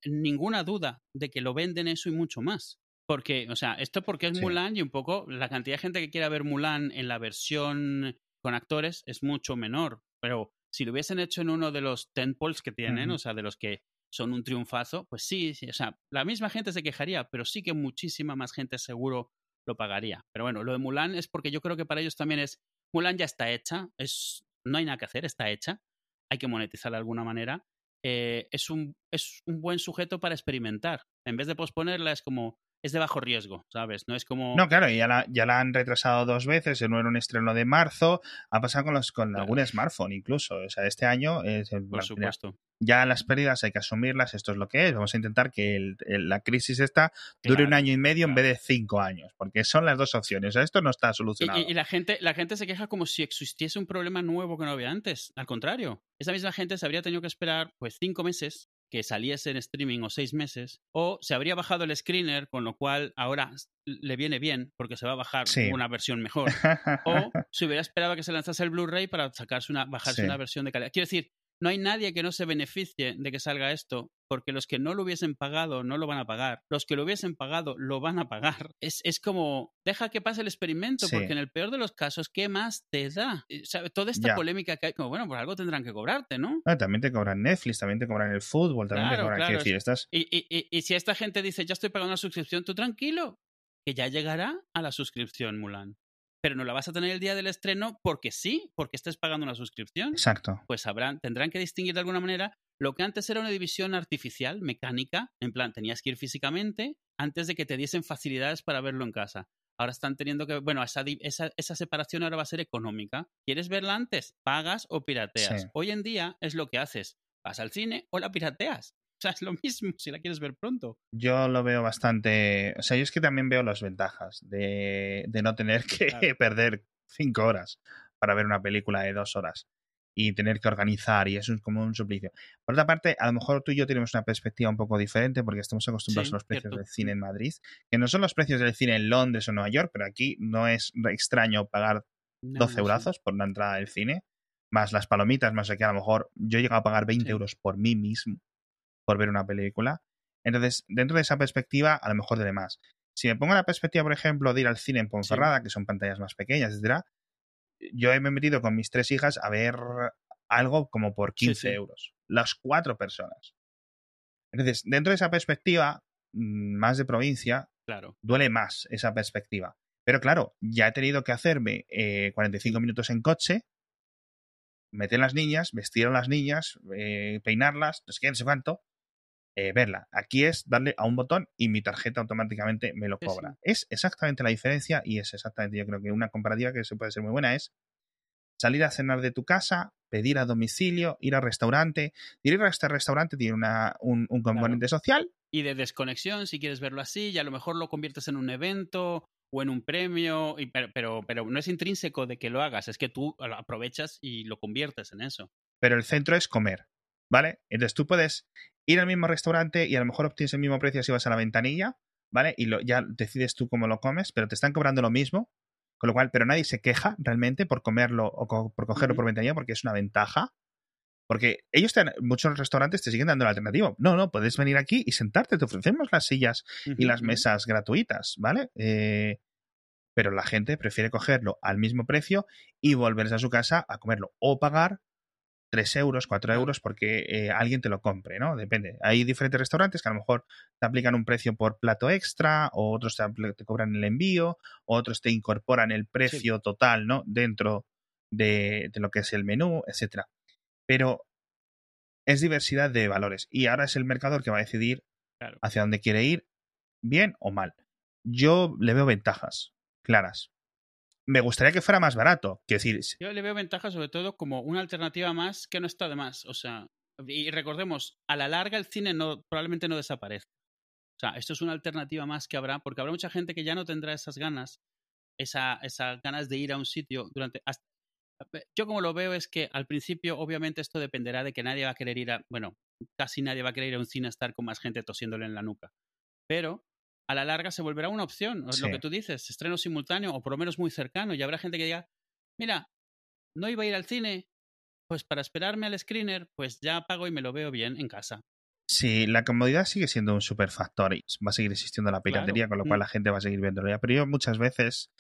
ninguna duda de que lo venden eso y mucho más. Porque, o sea, esto porque es Mulan y un poco la cantidad de gente que quiera ver Mulan en la versión con actores es mucho menor. Pero si lo hubiesen hecho en uno de los temples que tienen, o sea, de los que son un triunfazo, pues sí, sí, o sea, la misma gente se quejaría, pero sí que muchísima más gente seguro lo pagaría. Pero bueno, lo de Mulan es porque yo creo que para ellos también es, Mulan ya está hecha, es, no hay nada que hacer, está hecha, hay que monetizarla de alguna manera. Eh, es, un, es un buen sujeto para experimentar. En vez de posponerla, es como, es de bajo riesgo, ¿sabes? No es como... No, claro, ya la, ya la han retrasado dos veces, no era un estreno de marzo, ha pasado con, los, con algún smartphone incluso, o sea, este año... Es, Por supuesto. Ya las pérdidas hay que asumirlas, esto es lo que es, vamos a intentar que la crisis esta dure un año y medio en vez de cinco años, porque son las dos opciones, o sea, esto no está solucionado. Y, la, gente, la gente se queja como si existiese un problema nuevo que no había antes, al contrario, esa misma gente se habría tenido que esperar pues cinco meses que saliese en streaming o seis meses, o se habría bajado el screener, con lo cual ahora le viene bien porque se va a bajar una versión mejor, <laughs> o se hubiera esperado que se lanzase el Blu-ray para sacarse una, bajarse una versión de calidad. Quiero decir, no hay nadie que no se beneficie de que salga esto, porque los que no lo hubiesen pagado no lo van a pagar. Los que lo hubiesen pagado lo van a pagar. <laughs> Es, es como, deja que pase el experimento, porque en el peor de los casos, ¿qué más te da? Eh, toda esta polémica que hay, como, bueno, por algo tendrán que cobrarte, ¿no? Ah, también te cobran Netflix, también te cobran el fútbol, también te cobran. Decir, estás... y, y, y si esta gente dice, ya estoy pagando una suscripción, tú tranquilo, que ya llegará a la suscripción, Mulan pero no la vas a tener el día del estreno porque sí, porque estés pagando una suscripción. Exacto. Pues sabrán, tendrán que distinguir de alguna manera lo que antes era una división artificial, mecánica, en plan, tenías que ir físicamente antes de que te diesen facilidades para verlo en casa. Ahora están teniendo que, bueno, esa, esa, separación ahora va a ser económica. ¿Quieres verla antes? Pagas o pirateas. Hoy en día es lo que haces. Vas al cine o la pirateas. Sea, es lo mismo si la quieres ver pronto. Yo lo veo bastante. O sea, yo es que también veo las ventajas de, de no tener que Claro. <laughs> perder cinco horas para ver una película de dos horas y tener que organizar y eso es como un suplicio. Por otra parte, a lo mejor tú y yo tenemos una perspectiva un poco diferente porque estamos acostumbrados Sí, a los precios cierto. del cine en Madrid, que no son los precios del cine en Londres o Nueva York, pero aquí no es extraño pagar No, 12 no, sí. por una entrada del cine, más las palomitas, más que a lo mejor yo he llegado a pagar 20 Sí. euros por mí mismo por ver una película. Entonces, dentro de esa perspectiva, a lo mejor de más. Si me pongo la perspectiva, por ejemplo, de ir al cine en Ponferrada, que son pantallas más pequeñas, etcétera, yo me he metido con mis tres hijas a ver algo como por Sí, 15 sí. euros. Las cuatro personas. Entonces, dentro de esa perspectiva, mm, más de provincia, Claro. duele más esa perspectiva. Pero claro, ya he tenido que hacerme eh, 45 minutos en coche, meter las niñas, vestir a las niñas, eh, peinarlas, no sé qué, no sé cuánto, eh, verla. Aquí es darle a un botón y mi tarjeta automáticamente me lo cobra. sí. Es exactamente la diferencia y es exactamente, yo creo que una comparativa que se puede ser muy buena es salir a cenar de tu casa, pedir a domicilio, ir al restaurante. Ir a este restaurante tiene una, un, un componente social Y de desconexión, si quieres verlo así, y a lo mejor lo conviertes en un evento o en un premio, y, pero, pero, pero no es intrínseco de que lo hagas, es que tú lo aprovechas y lo conviertes en eso. pero el centro es comer, ¿vale? Entonces tú puedes ir al mismo restaurante y a lo mejor obtienes el mismo precio si vas a la ventanilla, ¿vale? Y lo, ya decides tú cómo lo comes, pero te están cobrando lo mismo, con lo cual, pero nadie se queja realmente por comerlo o co- por cogerlo por ventanilla porque es una ventaja. Porque ellos, te muchos restaurantes te siguen dando la alternativa. No, no, puedes venir aquí y sentarte, te ofrecemos las sillas y las mesas gratuitas, ¿vale? Eh, pero la gente prefiere cogerlo al mismo precio y volverse a su casa a comerlo o pagar 3 euros, 4 Claro. euros porque eh, alguien te lo compre, ¿no? Depende. Hay diferentes restaurantes que a lo mejor te aplican un precio por plato extra, o otros te, cobran el envío, o otros te incorporan el precio total, ¿no? Dentro de, de lo que es el menú, etcétera. Pero es diversidad de valores. Y ahora es el mercador que va a decidir Claro. hacia dónde quiere ir, bien o mal. Yo le veo ventajas claras. Me gustaría que fuera más barato. Quiero decir, Yo le veo ventaja sobre todo como una alternativa más que no está de más. O sea, y recordemos, a la larga el cine no, probablemente no desaparezca. O sea, esto es una alternativa más que habrá, porque habrá mucha gente que ya no tendrá esas ganas, esa, esas ganas de ir a un sitio durante... hasta- yo como lo veo es que al principio obviamente esto dependerá de que nadie va a querer ir a... Bueno, casi nadie va a querer ir a un cine a estar con más gente tosiéndole en la nuca. Pero a la larga se volverá una opción. Sí. Lo que tú dices, estreno simultáneo o por lo menos muy cercano. Y habrá gente que diga, mira, no iba a ir al cine, pues para esperarme al screener, pues ya pago y me lo veo bien en casa. Sí, la comodidad sigue siendo un super factor y va a seguir existiendo la piratería, Claro. con lo cual Mm. la gente va a seguir viéndolo ya. Pero yo muchas veces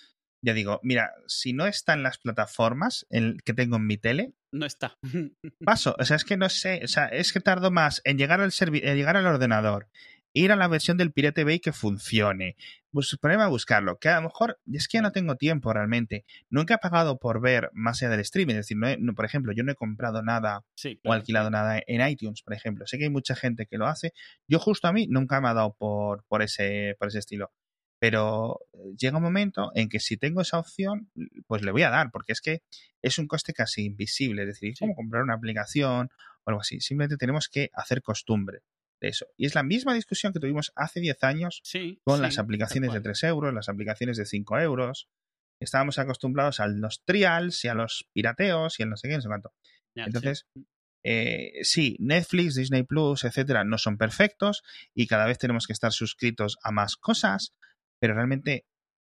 ya digo, mira, si no está en las plataformas que tengo en mi tele, No está. <laughs> paso. O sea, es que no sé, o sea, es que tardo más en llegar al en llegar al ordenador, ir a la versión del Pirate Bay que funcione, pues ponerme a buscarlo, que a lo mejor es que ya no tengo tiempo realmente. Nunca he pagado por ver más allá del streaming, es decir, no he- no- por ejemplo, yo no he comprado nada sí, o alquilado nada en iTunes, por ejemplo. Sé que hay mucha gente que lo hace. Yo justo a mí nunca me ha dado por, por, ese, por ese estilo. Pero eh, llega un momento en que si tengo esa opción, pues le voy a dar, porque es que es un coste casi invisible. Es decir, es Sí. como comprar una aplicación o algo así. Simplemente tenemos que hacer costumbre de eso. Y es la misma discusión que tuvimos hace 10 años Sí, con sí, las aplicaciones de cual. 3 euros, las aplicaciones de 5 euros. Estábamos acostumbrados a los trials y a los pirateos y al no sé qué, no sé cuánto. Ya, sí. Entonces, eh, sí, Netflix, Disney Plus, etcétera, no son perfectos y cada vez tenemos que estar suscritos a más cosas, pero realmente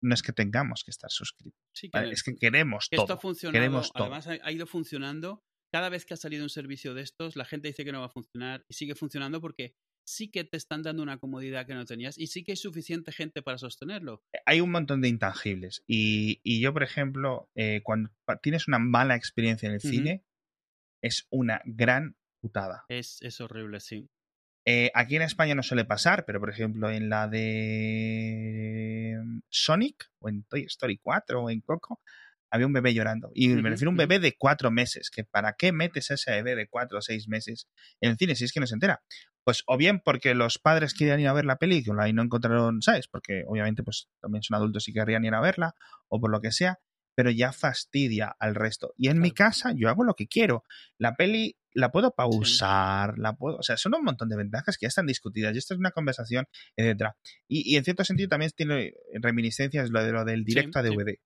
no es que tengamos que estar suscritos. Sí. Es que queremos que esto ha todo. funcionado, queremos todo. además ha ido funcionando. Cada vez que ha salido un servicio de estos, la gente dice que no va a funcionar y sigue funcionando porque sí que te están dando una comodidad que no tenías y sí que hay suficiente gente para sostenerlo. Hay un montón de intangibles y, y yo, por ejemplo, eh, cuando tienes una mala experiencia en el cine, es una gran putada. Es, es horrible, sí. Eh, aquí en España no suele pasar, pero por ejemplo en la de Sonic o en Toy Story 4 o en Coco había un bebé llorando. Y me refiero a un bebé de cuatro meses. que ¿Para qué metes a ese bebé de cuatro o seis meses en el cine si es que no se entera? Pues o bien porque los padres querían ir a ver la película y no encontraron, ¿sabes? Porque obviamente pues también son adultos y querrían ir a verla o por lo que sea. pero ya fastidia al resto. Y en mi casa yo hago lo que quiero. La peli la puedo pausar, la puedo, o sea, son un montón de ventajas que ya están discutidas y esto es una conversación, etcétera. Y, en cierto sentido también tiene reminiscencias lo de lo del directo a DVD.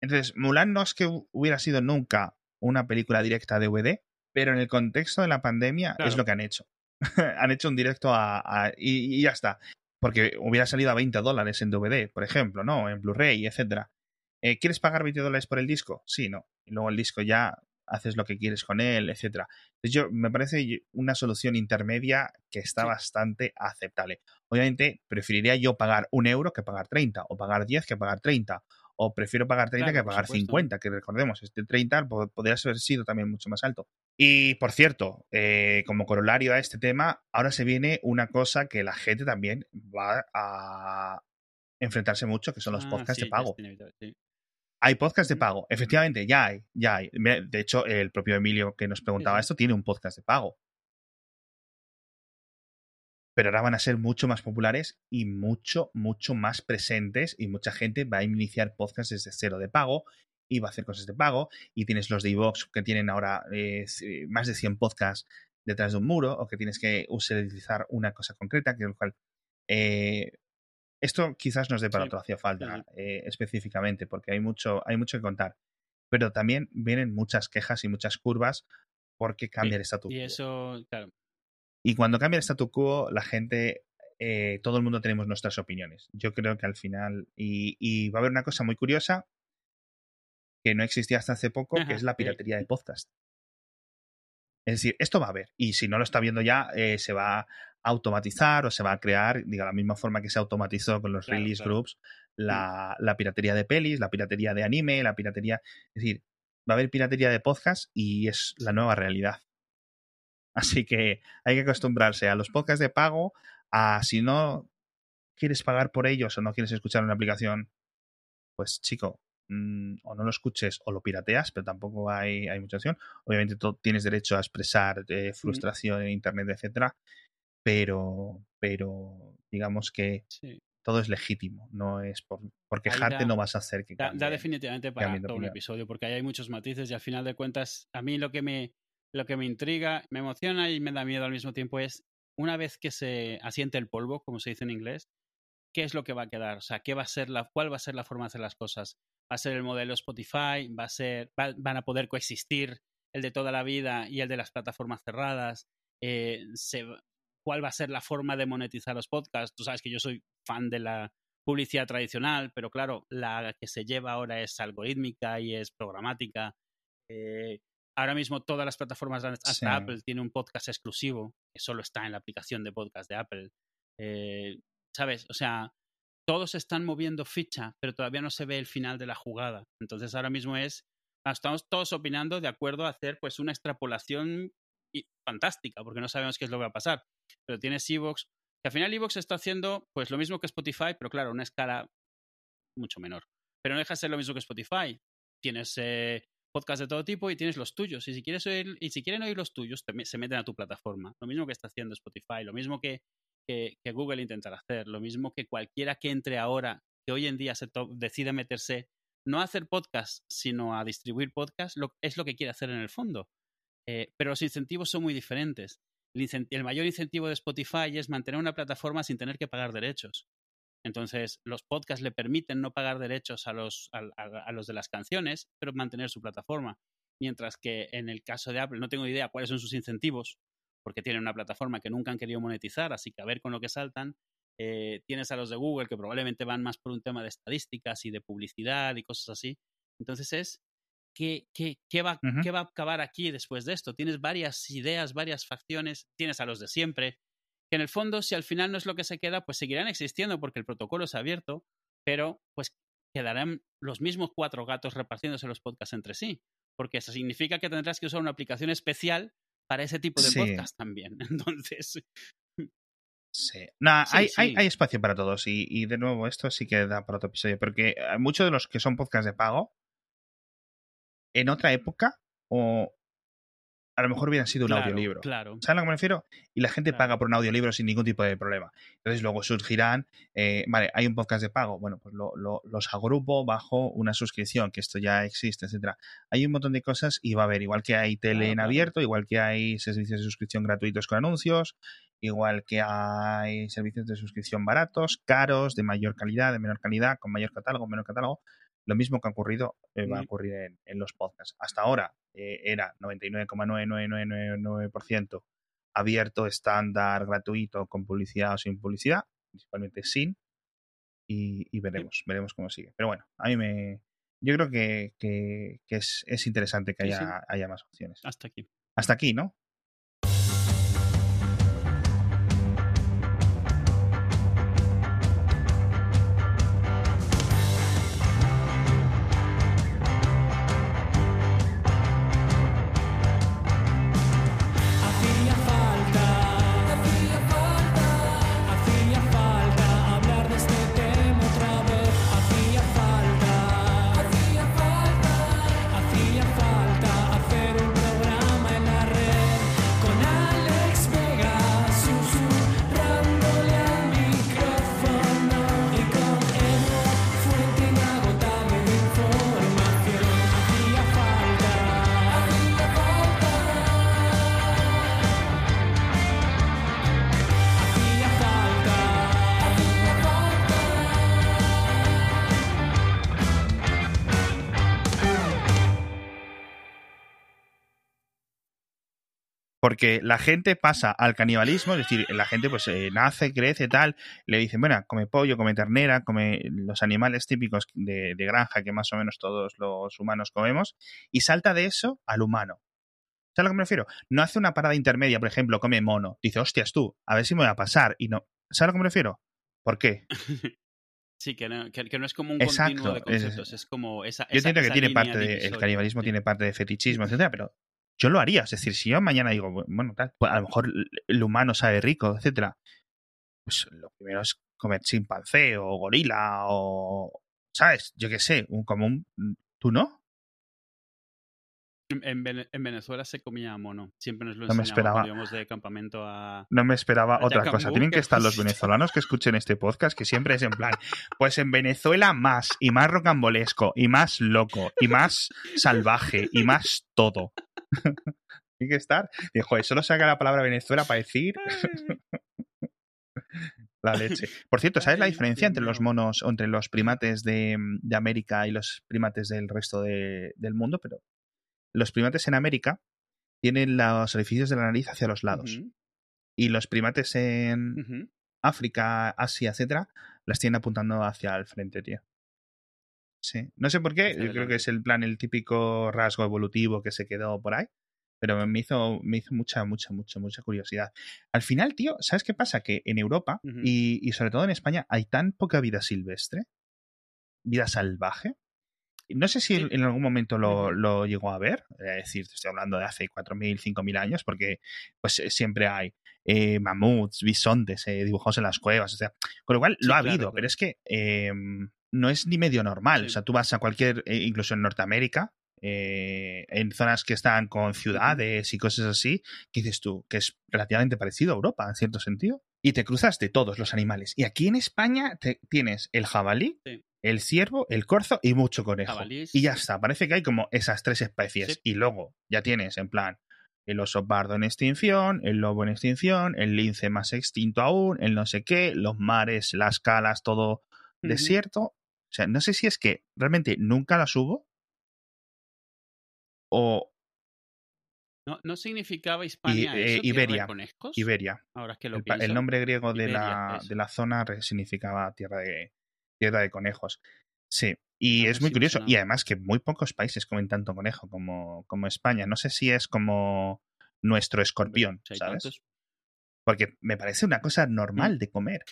Entonces, Mulan no es que hubiera sido nunca una película directa a DVD, pero en el contexto de la pandemia es lo que han hecho. <laughs> han hecho un directo a, y, ya está. Porque hubiera salido a 20 dólares en DVD, por ejemplo, ¿no? En Blu-ray, etcétera. Eh, ¿Quieres pagar 20 dólares por el disco? Sí, no. Y luego el disco ya haces lo que quieres con él, etcétera. Yo me parece una solución intermedia que está bastante aceptable. Obviamente, preferiría yo pagar un euro que pagar 30, o pagar 10 que pagar 30, o prefiero pagar 30 que pagar 50, que recordemos, este 30 podría haber sido también mucho más alto. Y por cierto, eh, como corolario a este tema, ahora se viene una cosa que la gente también va a enfrentarse mucho, que son los ah, podcasts de pago. Hay podcast de pago. Efectivamente, ya hay, ya hay. De hecho, el propio Emilio que nos preguntaba esto tiene un podcast de pago. Pero ahora van a ser mucho más populares y mucho, mucho más presentes y mucha gente va a iniciar podcasts desde cero de pago y va a hacer cosas de pago. Y tienes los de iVox que tienen ahora eh, más de 100 podcasts detrás de un muro o que tienes que utilizar una cosa concreta, que lo cual eh, esto quizás nos dé para otro hacía falta eh, específicamente, porque hay mucho, hay mucho que contar. Pero también vienen muchas quejas y muchas curvas porque cambia el statu quo. Y eso, claro. Y cuando cambia el statu quo, la gente, eh, todo el mundo tenemos nuestras opiniones. Yo creo que al final, y, va a haber una cosa muy curiosa que no existía hasta hace poco, que es la piratería de podcast. Es decir, esto va a haber. Y si no lo está viendo ya, eh, se va automatizar o se va a crear, diga, la misma forma que se automatizó con los release groups, mm. la, la, piratería de pelis, la piratería de anime, la piratería. Es decir, va a haber piratería de podcast y es la nueva realidad. Así que hay que acostumbrarse a los podcasts de pago, a si no quieres pagar por ellos o no quieres escuchar una aplicación, pues chico, mm, o no lo escuches o lo pirateas, pero tampoco hay, hay mucha opción. Obviamente tú tienes derecho a expresar eh, frustración en Internet, etcétera, pero, pero digamos que todo es legítimo, no es por, quejarte no vas a hacer que cambie, da, definitivamente para todo un episodio, porque ahí hay muchos matices y al final de cuentas, a mí lo que me, lo que me intriga, me emociona y me da miedo al mismo tiempo es, una vez que se asiente el polvo, como se dice en inglés, ¿qué es lo que va a quedar? O sea, ¿qué va a ser la, ¿cuál va a ser la forma de hacer las cosas? ¿Va a ser el modelo Spotify? ¿Va a ser, van a poder coexistir el de toda la vida y el de las plataformas cerradas? Eh, cuál va a ser la forma de monetizar los podcasts. Tú sabes que yo soy fan de la publicidad tradicional, pero claro, la que se lleva ahora es algorítmica y es programática. Eh, ahora mismo todas las plataformas, hasta Apple, tiene un podcast exclusivo que solo está en la aplicación de podcast de Apple. Eh, ¿Sabes? O sea, todos están moviendo ficha, pero todavía no se ve el final de la jugada. Entonces ahora mismo es, estamos todos opinando de acuerdo a hacer pues una extrapolación fantástica, porque no sabemos qué es lo que va a pasar pero tienes Evox, que al final Evox está haciendo pues lo mismo que Spotify, pero claro, una escala mucho menor. Pero no deja de ser lo mismo que Spotify. Tienes eh, podcasts de todo tipo y tienes los tuyos. Y si quieres oír, y si quieren oír los tuyos, se meten a tu plataforma. Lo mismo que está haciendo Spotify, lo mismo que, que, Google intentará hacer, lo mismo que cualquiera que entre ahora, que hoy en día se decide meterse no a hacer podcast, sino a distribuir podcast, es lo que quiere hacer en el fondo. Eh, pero los incentivos son muy diferentes el, mayor incentivo de Spotify es mantener una plataforma sin tener que pagar derechos. Entonces, los podcasts le permiten no pagar derechos a los, a, los de las canciones, pero mantener su plataforma. Mientras que en el caso de Apple no tengo idea cuáles son sus incentivos, porque tienen una plataforma que nunca han querido monetizar, así que a ver con lo que saltan. Eh, tienes a los de Google que probablemente van más por un tema de estadísticas y de publicidad y cosas así. Entonces es ¿qué, va, ¿qué va a acabar aquí después de esto? Tienes varias ideas, varias facciones, tienes a los de siempre, que en el fondo, si al final no es lo que se queda, pues seguirán existiendo porque el protocolo es abierto, pero pues quedarán los mismos cuatro gatos repartiéndose los podcasts entre sí, porque eso significa que tendrás que usar una aplicación especial para ese tipo de podcast también. <laughs> Entonces... Sí. Nada, hay, Hay, hay, espacio para todos y, y, de nuevo esto sí que da para otro episodio, porque muchos de los que son podcasts de pago en otra época o a lo mejor hubiera sido un Claro, audiolibro. Claro. ¿Sabes a lo que me refiero? Y la gente Claro. paga por un audiolibro sin ningún tipo de problema. Entonces luego surgirán, eh, vale, hay un podcast de pago, bueno, pues lo- lo- los agrupo bajo una suscripción, que esto ya existe, etcétera. Hay un montón de cosas y va a haber, igual que hay tele en abierto, igual que hay servicios de suscripción gratuitos con anuncios, igual que hay servicios de suscripción baratos, caros, de mayor calidad, de menor calidad, con mayor catálogo, menor catálogo. Lo mismo que ha ocurrido eh, va a ocurrir en, en los podcasts. Hasta ahora eh, era 99,9999% abierto, estándar, gratuito, con publicidad o sin publicidad, principalmente sin, y, y veremos, veremos cómo sigue. Pero bueno, a mí me... Yo creo que, que- que es, es interesante que Sí, haya, sí. haya más opciones. Hasta aquí. Hasta aquí, ¿no? Porque la gente pasa al canibalismo, es decir, la gente pues eh, nace, crece, tal, le dicen, bueno, come pollo, come ternera, come los animales típicos de, de granja que más o menos todos los humanos comemos, y salta de eso al humano. ¿Sabes a lo que me refiero? No hace una parada intermedia, por ejemplo, come mono. Dice, hostias tú, a ver si me voy a pasar. Y no. ¿Sabes a lo que me refiero? ¿Por qué? <laughs> Sí, que no, que, que no es como un Exacto, continuo de es- conceptos, es, como esa. Yo entiendo que tiene parte de, el canibalismo Sí. tiene parte de fetichismo, etcétera, pero yo lo haría. Es decir, si yo mañana digo, bu- bueno, tal, pues a lo mejor el- humano sabe rico, etcétera, pues lo primero es comer chimpancé o gorila o, ¿sabes? Yo qué sé, un común. ¿Tú no? En, en Vene- en Venezuela se comía mono. Siempre nos lo No me esperaba. de campamento a. No me esperaba A otra cosa. Tienen que estar los <laughs> venezolanos que escuchen este podcast, que siempre es en plan, pues en Venezuela más, y más rocambolesco, y más loco, y más salvaje, y más todo. <laughs> Tiene que estar. Joder, solo saca la palabra Venezuela para decir <laughs> la leche. Por cierto, ¿sabes la diferencia entre los monos, entre los primates de, de América y los primates del resto de- del mundo? Pero los primates en América tienen los orificios de la nariz hacia los lados. Y los primates en. África, Asia, etcétera, las tienen apuntando hacia el frente, tío. Sí. No sé por qué, yo creo que es el plan, el típico rasgo evolutivo que se quedó por ahí. Pero me hizo, me hizo mucha, mucha, mucha, mucha curiosidad. Al final, tío, ¿sabes qué pasa? Que en Europa y sobre todo en España hay tan poca vida silvestre, vida salvaje. No sé si Sí. en algún momento lo, llegó a ver, es decir, te estoy hablando de hace 4.000, 5.000 años, porque pues eh, siempre hay eh, mamuts, bisontes eh, dibujados en las cuevas, o sea, con lo cual Sí, lo ha claro, habido, claro. pero es que eh, no es ni medio normal, Sí. o sea, tú vas a cualquier, eh, incluso en Norteamérica, eh, en zonas que están con ciudades y cosas así, que dices tú, que es relativamente parecido a Europa, en cierto sentido, y te cruzas de todos los animales. Y aquí en España te- tienes el jabalí, Sí. El ciervo, el corzo y mucho conejo. Jabalís. Y ya está, parece que hay como esas tres especies. Sí. Y luego ya tienes, en plan, el oso pardo en extinción, el lobo en extinción, el lince más extinto aún, el no sé qué, los mares, las calas, todo desierto. O sea, no sé si es que realmente nunca las hubo o ¿No, ¿No significaba Hispania eh, eso? Iberia. Iberia. Ahora es que lo El, el nombre griego de, Iberia, la, eso. de la zona significaba tierra de, tierra de conejos. Sí, y Ah, es muy sí curioso. Y además que muy pocos países comen tanto conejo como, como España. No sé si es como nuestro escorpión, Si ¿sabes? tantos. Porque me parece una cosa normal Mm. de comer.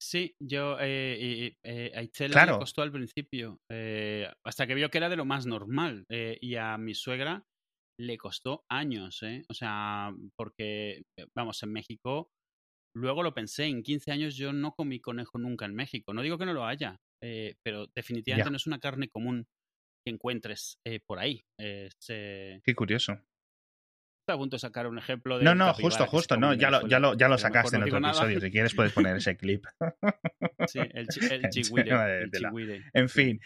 Sí, yo eh, eh, a Claro. le costó al principio, eh, hasta que vio que era de lo más normal. eh, y a mi suegra le costó años, ¿eh? O sea, porque, eh, vamos, en México, luego lo pensé, en 15 años yo no comí conejo nunca en México. No digo que no lo haya, eh, pero definitivamente Ya. no es una carne común. que encuentres eh, por ahí. Eh, se- Qué curioso. Estoy a punto de sacar un ejemplo de. No, no, justo, justo, no, ya lo, ya lo, ya lo sacaste en otro nada. episodio. Si quieres puedes poner ese clip. <laughs> Sí, el, chi- el chigüire. <laughs> En fin.